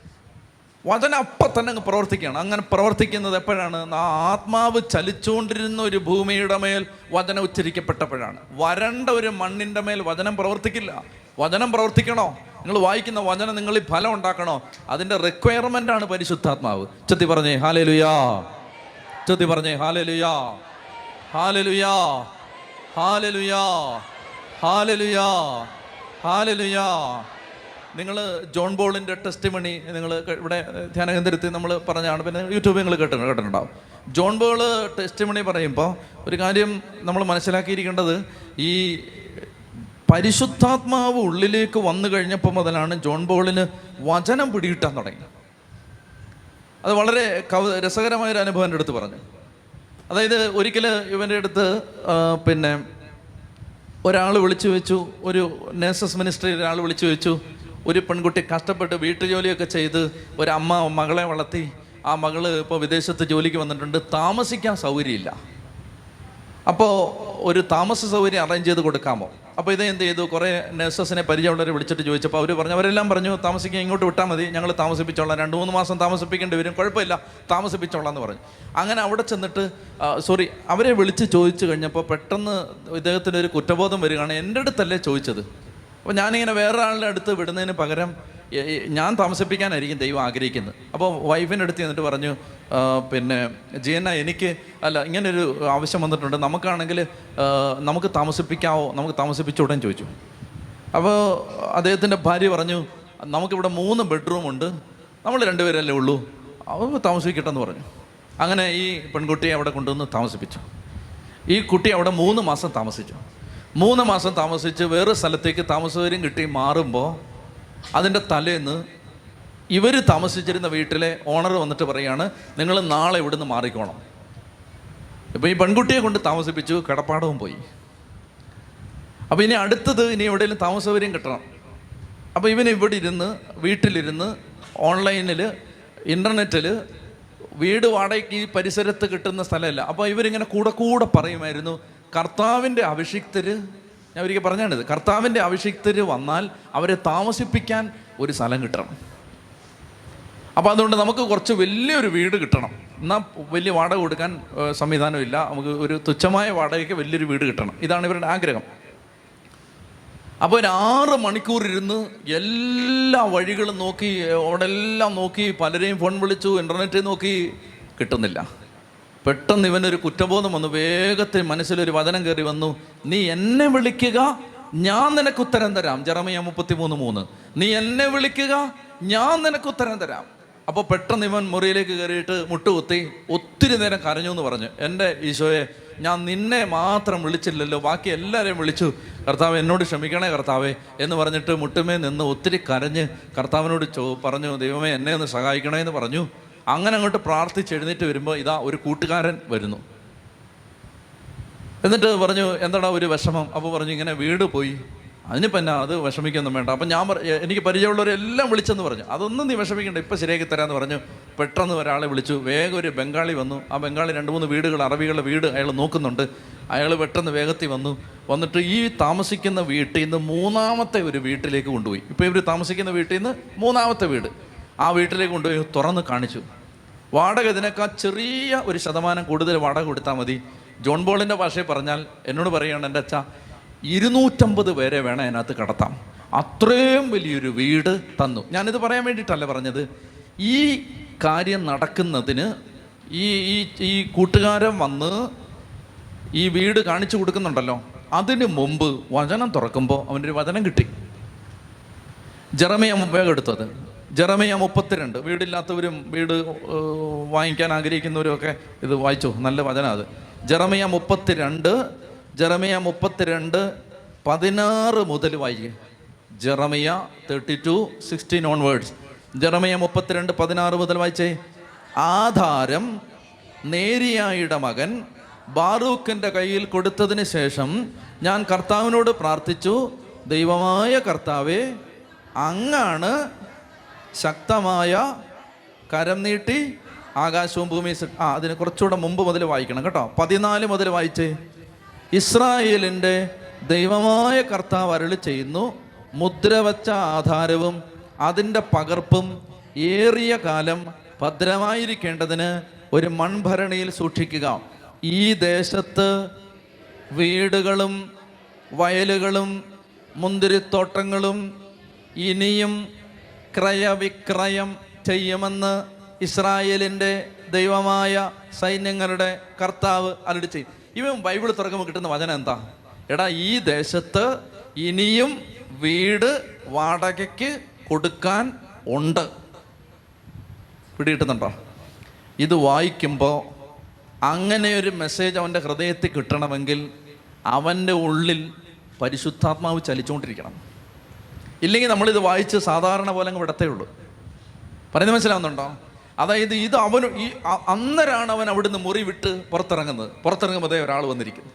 വചനം അപ്പം തന്നെ അങ്ങ് പ്രവർത്തിക്കുകയാണ്. അങ്ങനെ പ്രവർത്തിക്കുന്നത് എപ്പോഴാണ്? ആ ആത്മാവ് ചലിച്ചുകൊണ്ടിരുന്ന ഒരു ഭൂമിയുടെ മേൽ വചനം ഉച്ചരിക്കപ്പെട്ടപ്പോഴാണ്. വരണ്ട ഒരു മണ്ണിന്റെ മേൽ വചനം പ്രവർത്തിക്കില്ല. വചനം പ്രവർത്തിക്കണോ? നിങ്ങൾ വായിക്കുന്ന വചനം നിങ്ങൾ ഫലം ഉണ്ടാക്കണോ? അതിന്റെ റിക്വയർമെന്റ് ആണ് പരിശുദ്ധാത്മാവ്. ചെത്തി പറഞ്ഞേ ഹാലേ ലുയാ ചെത്തി പറഞ്ഞേ hallelujah hallelujah hallelujah hallelujah hallelujah നിങ്ങൾ ജോൺ ബോളിന്റെ ടെസ്റ്റ് മണി നിങ്ങൾ ഇവിടെ ധ്യാനകേന്ദ്രത്തിൽ നമ്മൾ പറഞ്ഞാണ് പിന്നെ യൂട്യൂബിൽ നിങ്ങൾ കേട്ട് കേട്ടിട്ടുണ്ടാവും. ജോൺ ബോൾ ടെസ്റ്റ് മണി പറയുമ്പോൾ ഒരു കാര്യം നമ്മൾ മനസ്സിലാക്കിയിരിക്കേണ്ടത് ഈ പരിശുദ്ധാത്മാവ് ഉള്ളിലേക്ക് വന്നു കഴിഞ്ഞപ്പോൾ മുതലാണ് ജോൺ ബോളിന് വചനം പിടികിട്ടാൻ തുടങ്ങി അത് വളരെ കവ രസകരമായൊരു അനുഭവം എന്റെ അടുത്ത് പറഞ്ഞു. അതായത് ഒരിക്കൽ ഇവന്റെ അടുത്ത് പിന്നെ ഒരാൾ വിളിച്ചു വെച്ചു ഒരു നേഴ്സസ് മിനിസ്റ്ററി ഒരാൾ വിളിച്ചു വെച്ചു. ഒരു പെൺകുട്ടി കഷ്ടപ്പെട്ട് വീട്ടുജോലിയൊക്കെ ചെയ്ത് ഒരമ്മ മകളെ വളർത്തി ആ മകൾ ഇപ്പോൾ വിദേശത്ത് ജോലിക്ക് വന്നിട്ടുണ്ട് താമസിക്കാൻ സൗകര്യമില്ല. അപ്പോൾ ഒരു താമസ സൗകര്യം അറേഞ്ച് ചെയ്ത് കൊടുക്കാമോ? അപ്പോൾ ഇത് എന്ത് ചെയ്തു? കുറേ നഴ്സസിനെ പരിചയമുള്ളവരെ വിളിച്ചിട്ട് ചോദിച്ചപ്പോൾ അവർ പറഞ്ഞു അവരെല്ലാം പറഞ്ഞു താമസിക്കാൻ ഇങ്ങോട്ട് വിട്ടാൽ മതി ഞങ്ങൾ താമസിപ്പിച്ചോളാം രണ്ട് മൂന്ന് മാസം താമസിപ്പിക്കേണ്ടി വരും കുഴപ്പമില്ല താമസിപ്പിച്ചോളാം എന്ന് പറഞ്ഞു. അങ്ങനെ അവിടെ ചെന്നിട്ട് സോറി അവരെ വിളിച്ച് ചോദിച്ചു കഴിഞ്ഞപ്പോൾ പെട്ടെന്ന് ഇദ്ദേഹത്തിനൊരു കുറ്റബോധം വരികയാണ്. എന്റെ അടുത്തല്ലേ ചോദിച്ചത്. അപ്പോൾ ഞാനിങ്ങനെ വേറെ അടുത്ത് വിടുന്നതിന് പകരം ഞാൻ താമസിപ്പിക്കാനായിരിക്കും ദൈവം ആഗ്രഹിക്കുന്നത്. അപ്പോൾ വൈഫിന്റെ അടുത്ത് എന്നിട്ട് പറഞ്ഞു പിന്നെ ജിയന്ന എനിക്ക് അല്ല ഇങ്ങനൊരു ആവശ്യം വന്നിട്ടുണ്ട്. നമുക്കാണെങ്കിൽ നമുക്ക് താമസിപ്പിക്കാവോ? നമുക്ക് താമസിപ്പിച്ചുടൻ ചോദിച്ചു. അപ്പോൾ അദ്ദേഹത്തിന്റെ ഭാര്യ പറഞ്ഞു നമുക്കിവിടെ മൂന്ന് ബെഡ്റൂമുണ്ട്. നമ്മൾ രണ്ടുപേരല്ലേ ഉള്ളൂ. അവ താമസിക്കട്ടെന്ന് പറഞ്ഞു. അങ്ങനെ ഈ പെൺകുട്ടിയെ അവിടെ കൊണ്ടുവന്ന് താമസിപ്പിച്ചു. ഈ കുട്ടി അവിടെ മൂന്ന് മാസം താമസിച്ചു. മൂന്ന് മാസം താമസിച്ച് വേറെ സ്ഥലത്തേക്ക് താമസസൗകര്യം കിട്ടി മാറുമ്പോൾ അതിന്റെ തലേന്ന് ഇവർ താമസിച്ചിരുന്ന വീട്ടിലെ ഓണർ വന്നിട്ട് പറയാണ് നിങ്ങൾ നാളെ ഇവിടുന്ന് മാറിക്കോണം. ഇപ്പോൾ ഈ പെൺകുട്ടിയെ കൊണ്ട് താമസിപ്പിച്ചു കിടപ്പാടവും പോയി. അപ്പോൾ ഇനി അടുത്തത് ഇനി എവിടെയെങ്കിലും താമസവരെയും കിട്ടണം. അപ്പോൾ ഇവൻ ഇവിടെ ഇരുന്ന് വീട്ടിലിരുന്ന് ഓൺലൈനിൽ ഇന്റർനെറ്റിൽ വീട് വാടകയ്ക്ക് ഈ പരിസരത്ത് കിട്ടുന്ന സ്ഥലമല്ല. അപ്പോൾ ഇവരിങ്ങനെ കൂടെ കൂടെ പറയുമായിരുന്നു കർത്താവിന്റെ അഭിഷിക്തർ ഞാൻ ഒരിക്കൽ പറഞ്ഞാണിത് കർത്താവിന്റെ അഭിഷിക്തർ വന്നാൽ അവരെ താമസിപ്പിക്കാൻ ഒരു സ്ഥലം കിട്ടണം. അപ്പോൾ അതുകൊണ്ട് നമുക്ക് കുറച്ച് വലിയൊരു വീട് കിട്ടണം. എന്നാൽ വലിയ വാടക കൊടുക്കാൻ സംവിധാനമില്ല. നമുക്ക് ഒരു തുച്ഛമായ വാടകയ്ക്ക് വലിയൊരു വീട് കിട്ടണം. ഇതാണ് ഇവരുടെ ആഗ്രഹം. അപ്പോൾ ഒരു ആറ് മണിക്കൂർ ഇരുന്ന് എല്ലാ വഴികളും നോക്കി അവിടെ എല്ലാം നോക്കി പലരെയും ഫോൺ വിളിച്ചു ഇന്റർനെറ്റ് നോക്കി കിട്ടുന്നില്ല. പെട്ടെന്ന് ഇവനൊരു കുറ്റബോധം വന്നു. വേഗത്തിൽ മനസ്സിലൊരു വചനം കയറി വന്നു. നീ എന്നെ വിളിക്കുക ഞാൻ നിനക്ക് ഉത്തരം തരാം. ജറമയ മുപ്പത്തി മൂന്ന്. നീ എന്നെ വിളിക്കുക ഞാൻ നിനക്ക് ഉത്തരം തരാം. അപ്പോൾ പെട്ടെന്ന് ഇവൻ മുറിയിലേക്ക് കയറിയിട്ട് മുട്ടുകുത്തി ഒത്തിരി നേരം കരഞ്ഞു എന്ന് പറഞ്ഞു. എന്റെ ഈശോയെ ഞാൻ നിന്നെ മാത്രം വിളിച്ചില്ലല്ലോ. ബാക്കി എല്ലാവരെയും വിളിച്ചു. കർത്താവ് എന്നോട് ക്ഷമിക്കണേ കർത്താവേ എന്ന് പറഞ്ഞിട്ട് മുട്ടുമേ നിന്ന് ഒത്തിരി കരഞ്ഞ് കർത്താവിനോട് ചോ പറഞ്ഞു ദൈവമേ എന്നെ ഒന്ന് സഹായിക്കണേ എന്ന് പറഞ്ഞു. അങ്ങനെ അങ്ങോട്ട് പ്രാർത്ഥിച്ച് എഴുന്നേറ്റ് വരുമ്പോൾ ഇതാ ഒരു കൂട്ടുകാരൻ വരുന്നു. എന്നിട്ട് പറഞ്ഞു എന്താടാ ഒരു വിഷമം? അപ്പോൾ പറഞ്ഞു ഇങ്ങനെ വീട് പോയി. അതിനിപ്പോൾ എന്നാ അത് വിഷമിക്കൊന്നും വേണ്ട. അപ്പം ഞാൻ എനിക്ക് പരിചയമുള്ളവരെല്ലാം വിളിച്ചെന്ന് പറഞ്ഞു. അതൊന്നും നീ വിഷമിക്കണ്ട. ഇപ്പം ശരിയാക്കി തരാമെന്ന് പറഞ്ഞു. പെട്ടെന്ന് ഒരാളെ വിളിച്ചു. വേഗം ഒരു ബംഗാളി വന്നു. ആ ബംഗാളി രണ്ട് മൂന്ന് വീടുകൾ അറബികളുടെ വീട് അയാൾ നോക്കുന്നുണ്ട്. അയാൾ പെട്ടെന്ന് വേഗത്തിൽ വന്നു. വന്നിട്ട് ഈ താമസിക്കുന്ന വീട്ടിൽ നിന്ന് മൂന്നാമത്തെ ഒരു വീട്ടിലേക്ക് കൊണ്ടുപോയി. ഇപ്പോൾ ഇവർ താമസിക്കുന്ന വീട്ടിൽ നിന്ന് മൂന്നാമത്തെ വീട്. ആ വീട്ടിലേക്ക് കൊണ്ടുപോയി തുറന്ന് കാണിച്ചു. വാടക ഇതിനേക്കാൾ ചെറിയ ഒരു ശതമാനം കൂടുതൽ വാടക കൊടുത്താൽ മതി. ജോൺ ബോളിന്റെ ഭാഷയിൽ പറഞ്ഞാൽ എന്നോട് പറയുകയാണ് എന്റെ അച്ഛ ഇരുന്നൂറ്റമ്പത് പേരെ വേണം അതിനകത്ത് കടത്താം അത്രയും വലിയൊരു വീട് തന്നു. ഞാനിത് പറയാൻ വേണ്ടിയിട്ടല്ല പറഞ്ഞത്. ഈ കാര്യം നടക്കുന്നതിന് ഈ ഈ ഈ കൂട്ടുകാരൻ വന്ന് ഈ വീട് കാണിച്ചു കൊടുക്കുന്നുണ്ടല്ലോ. അതിന് മുമ്പ് വചനം തുറക്കുമ്പോൾ അവനൊരു വചനം കിട്ടി. ജെറമിയ മുമ്പേ എടുത്തത് ജെറമിയ മുപ്പത്തിരണ്ട്. വീടില്ലാത്തവരും വീട് വാങ്ങിക്കാൻ ആഗ്രഹിക്കുന്നവരും ഒക്കെ ഇത് വായിച്ചു. നല്ല വചന അത്. ജറമയ മുപ്പത്തിരണ്ട് ജറമയ മുപ്പത്തിരണ്ട് പതിനാറ് മുതൽ വായിക്കുക Jeremiah thirty two sixteen onwards. Jeremiah മുപ്പത്തിരണ്ട് പതിനാറ് മുതൽ വായിച്ചേ. ആധാരം നേരിയായുടെ മകൻ ബാറൂഖിന്റെ കയ്യിൽ കൊടുത്തതിന് ശേഷം ഞാൻ കർത്താവിനോട് പ്രാർത്ഥിച്ചു. ദൈവമായ കർത്താവെ അങ്ങാണ് ശക്തമായ കരം നീട്ടി ആകാശവും ഭൂമിയും സൃ- ആ അതിന് കുറച്ചുകൂടെ മുമ്പ് മുതൽ വായിക്കണം കേട്ടോ. പതിനാല് മുതൽ വായിച്ച്. ഇസ്രായേലിന്റെ ദൈവമായ കർത്താവ് അരുളി ചെയ്യുന്നു. മുദ്ര വച്ച ആധാരവും അതിന്റെ പകർപ്പും ഏറിയ കാലം ഭദ്രമായിരിക്കേണ്ടതിന് ഒരു മൺഭരണിയിൽ സൂക്ഷിക്കുക. ഈ ദേശത്ത് വീടുകളും വയലുകളും മുന്തിരിത്തോട്ടങ്ങളും ഇനിയും ക്രയവിക്രയം ചെയ്യുമെന്ന് ഇസ്രായേലിന്റെ ദൈവമായ സൈന്യങ്ങളുടെ കർത്താവ് അലടി ചെയ്യും. ഇവൻ ബൈബിൾ തുറക്കുമ്പോൾ കിട്ടുന്ന വചനം എന്താ? എടാ ഈ ദേശത്ത് ഇനിയും വീട് വാടകയ്ക്ക് കൊടുക്കാൻ ഉണ്ട്. പിടികിട്ടുന്നുണ്ടോ ഇത് വായിക്കുമ്പോൾ അങ്ങനെ ഒരു മെസ്സേജ് അവന്റെ ഹൃദയത്തിൽ കിട്ടണമെങ്കിൽ അവന്റെ ഉള്ളിൽ പരിശുദ്ധാത്മാവ് ചലിച്ചുകൊണ്ടിരിക്കണം. ഇല്ലെങ്കിൽ നമ്മളിത് വായിച്ച് സാധാരണ പോലെ അങ്ങ് വിടത്തേ ഉള്ളൂ. പറയുന്നത് മനസ്സിലാവുന്നുണ്ടോ? അതായത് ഇത് അവന് ഈ അന്നരാണ് അവൻ അവിടുന്ന് മുറി വിട്ട് പുറത്തിറങ്ങുന്നത്. പുറത്തിറങ്ങുമ്പോൾ അതേ ഒരാൾ വന്നിരിക്കുന്നു.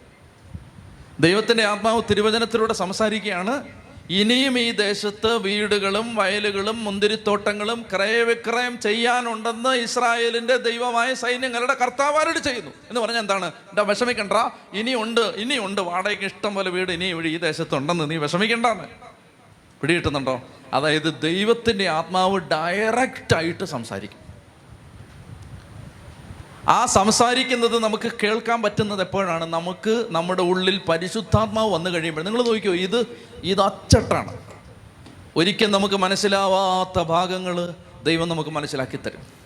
ദൈവത്തിന്റെ ആത്മാവ് തിരുവചനത്തിലൂടെ സംസാരിക്കുകയാണ്. ഇനിയും ഈ ദേശത്ത് വീടുകളും വയലുകളും മുന്തിരിത്തോട്ടങ്ങളും ക്രയവിക്രയം ചെയ്യാനുണ്ടെന്ന് ഇസ്രായേലിന്റെ ദൈവമായ സൈന്യങ്ങളുടെ കർത്താവാരോട് ചെയ്യുന്നു? എന്ന് പറഞ്ഞാൽ എന്താണ്? എന്താ വിഷമിക്കണ്ട. ഇനിയുണ്ട് ഇനിയുണ്ട്. വാടകയ്ക്ക് ഇഷ്ടം പോലെ വീട് ഇനിയും ഈ ദേശത്തുണ്ടെന്ന് നീ വിഷമിക്കണ്ടെന്ന്. പിടികിട്ടുന്നുണ്ടോ? അതായത് ദൈവത്തിന്റെ ആത്മാവ് ഡയറക്റ്റായിട്ട് സംസാരിക്കും. ആ സംസാരിക്കുന്നത് നമുക്ക് കേൾക്കാൻ പറ്റുന്നത് എപ്പോഴാണ്? നമുക്ക് നമ്മുടെ ഉള്ളിൽ പരിശുദ്ധാത്മാവ് വന്നു കഴിയുമ്പോൾ നിങ്ങൾ നോക്കിയോ ഇത് ഇത് അച്ചട്ടാണ്. ഒരിക്കൽ നമുക്ക് മനസ്സിലാവാത്ത ഭാഗങ്ങൾ ദൈവം നമുക്ക് മനസ്സിലാക്കി തരും.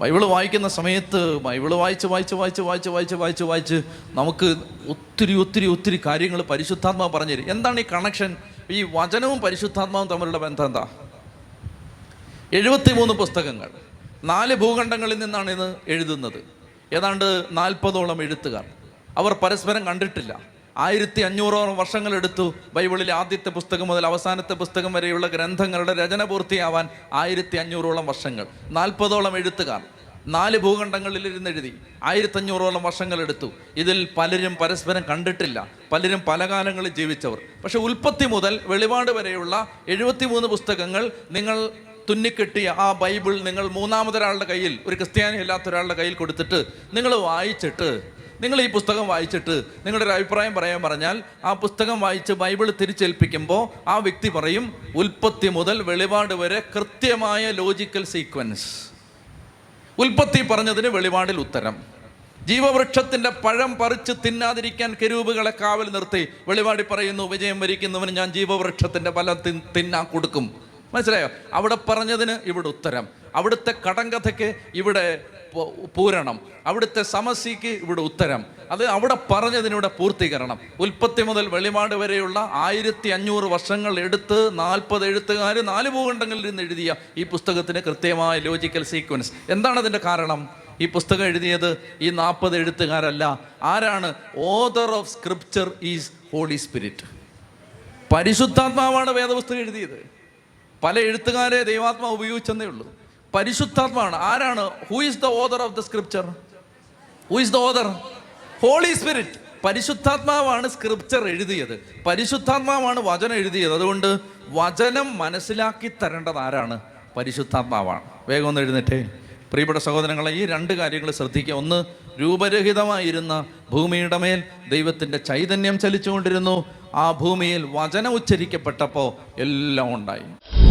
ബൈബിൾ വായിക്കുന്ന സമയത്ത് ബൈബിൾ വായിച്ച് വായിച്ച് വായിച്ച് വായിച്ച് വായിച്ച് വായിച്ച് വായിച്ച് നമുക്ക് ഒത്തിരി ഒത്തിരി ഒത്തിരി കാര്യങ്ങൾ പരിശുദ്ധാത്മാവ് പറഞ്ഞു തരും. എന്താണ് ഈ കണക്ഷൻ ഈ വചനവും പരിശുദ്ധാത്മാവും തമ്മിലുള്ള ബന്ധം എന്താ? എഴുപത്തിമൂന്ന് പുസ്തകങ്ങൾ. നാല് ഭൂഖണ്ഡങ്ങളിൽ നിന്നാണ് ഇത് എഴുതുന്നത്. ഏതാണ്ട് നാൽപ്പതോളം എഴുത്തുകാർ. അവർ പരസ്പരം കണ്ടിട്ടില്ല. ആയിരത്തി അഞ്ഞൂറോളം വർഷങ്ങളെടുത്തു ബൈബിളിലെ ആദ്യത്തെ പുസ്തകം മുതൽ അവസാനത്തെ പുസ്തകം വരെയുള്ള ഗ്രന്ഥങ്ങളുടെ രചന പൂർത്തിയാവാൻ ആയിരത്തി അഞ്ഞൂറോളം വർഷങ്ങൾ. നാൽപ്പതോളം എഴുത്തുകാർ. നാല് ഭൂഖണ്ഡങ്ങളിൽ ഇരുന്ന് എഴുതി. ആയിരത്തഞ്ഞൂറോളം വർഷങ്ങളെടുത്തു ഇതിൽ പലരും പരസ്പരം കണ്ടിട്ടില്ല. പലരും പല കാലങ്ങളിൽ ജീവിച്ചവർ. പക്ഷെ ഉൽപ്പത്തി മുതൽ വെളിപാട് വരെയുള്ള എഴുപത്തിമൂന്ന് പുസ്തകങ്ങൾ നിങ്ങൾ തുന്നിക്കെട്ടിയ ആ ബൈബിൾ നിങ്ങൾ മൂന്നാമതൊരാളുടെ കയ്യിൽ ഒരു ക്രിസ്ത്യാനി അല്ലാത്ത ഒരാളുടെ കയ്യിൽ കൊടുത്തിട്ട് നിങ്ങൾ വായിച്ചിട്ട് നിങ്ങൾ ഈ പുസ്തകം വായിച്ചിട്ട് നിങ്ങളുടെ ഒരു അഭിപ്രായം പറയാൻ പറഞ്ഞാൽ ആ പുസ്തകം വായിച്ച് ബൈബിൾ തിരിച്ചേൽപ്പിക്കുമ്പോൾ ആ വ്യക്തി പറയും ഉൽപ്പത്തി മുതൽ വെളിപാട് വരെ കൃത്യമായ ലോജിക്കൽ സീക്വൻസ്. ഉൽപ്പത്തി പറഞ്ഞതിന് വെളിപാടിൽ ഉത്തരം. ജീവവൃക്ഷത്തിന്റെ പഴം പറിച്ച് തിന്നാതിരിക്കാൻ കെരൂപുകളെ കാവൽ നിർത്തി. വെളിപാടി പറയുന്നു വിജയം വരിക്കുന്നവന് ഞാൻ ജീവവൃക്ഷത്തിന്റെ ഫലം തിന്നാ കൊടുക്കും. മനസ്സിലായോ? അവിടെ പറഞ്ഞതിന് ഇവിടെ ഉത്തരം. അവിടുത്തെ കടങ്കഥയ്ക്ക് ഇവിടെ പൂരണം. അവിടുത്തെ സമസ്യക്ക് ഇവിടെ ഉത്തരം. അത് അവിടെ പറഞ്ഞതിനിവിടെ പൂർത്തീകരണം. ഉൽപ്പത്തി മുതൽ വെളിപാട് വരെയുള്ള ആയിരത്തി അഞ്ഞൂറ് വർഷങ്ങൾ എടുത്ത് നാൽപ്പത് എഴുത്തുകാർ നാല് ഭൂഖണ്ഡങ്ങളിൽ നിന്ന് എഴുതിയ ഈ പുസ്തകത്തിന് കൃത്യമായ ലോജിക്കൽ സീക്വൻസ് എന്താണ് അതിന്റെ കാരണം? ഈ പുസ്തകം എഴുതിയത് ഈ നാൽപ്പത് എഴുത്തുകാരല്ല. ആരാണ്? Author of scripture is Holy Spirit പരിശുദ്ധാത്മാവാണ് വേദപുസ്തകം എഴുതിയത്. പല എഴുത്തുകാരെ ദൈവാത്മാവ് ഉപയോഗിച്ചെന്നേ ഉള്ളൂ. പരിശുദ്ധാത്മാവാണ്. ആരാണ്? Who is the author of the scripture who is the author Holy Spirit പരിശുദ്ധാത്മാവാണ് സ്ക്രിപ്ചർ എഴുതിയത്. പരിശുദ്ധാത്മാവാണ് വചനം എഴുതിയത്. അതുകൊണ്ട് വചനം മനസ്സിലാക്കി തരേണ്ടത് ആരാണ്? പരിശുദ്ധാത്മാവാണ്. വേഗം ഒന്ന് എഴുന്നേറ്റേ. പ്രിയപ്പെട്ട സഹോദരങ്ങളെ ഈ രണ്ട് കാര്യങ്ങൾ ശ്രദ്ധിക്കുക. ഒന്ന് രൂപരഹിതമായിരുന്ന ഭൂമിയുടെ മേൽ ദൈവത്തിന്റെ ചൈതന്യം ചലിച്ചുകൊണ്ടിരുന്നു. ആ ഭൂമിയിൽ വചനം ഉച്ചരിക്കപ്പെട്ടപ്പോൾ എല്ലാം ഉണ്ടായി.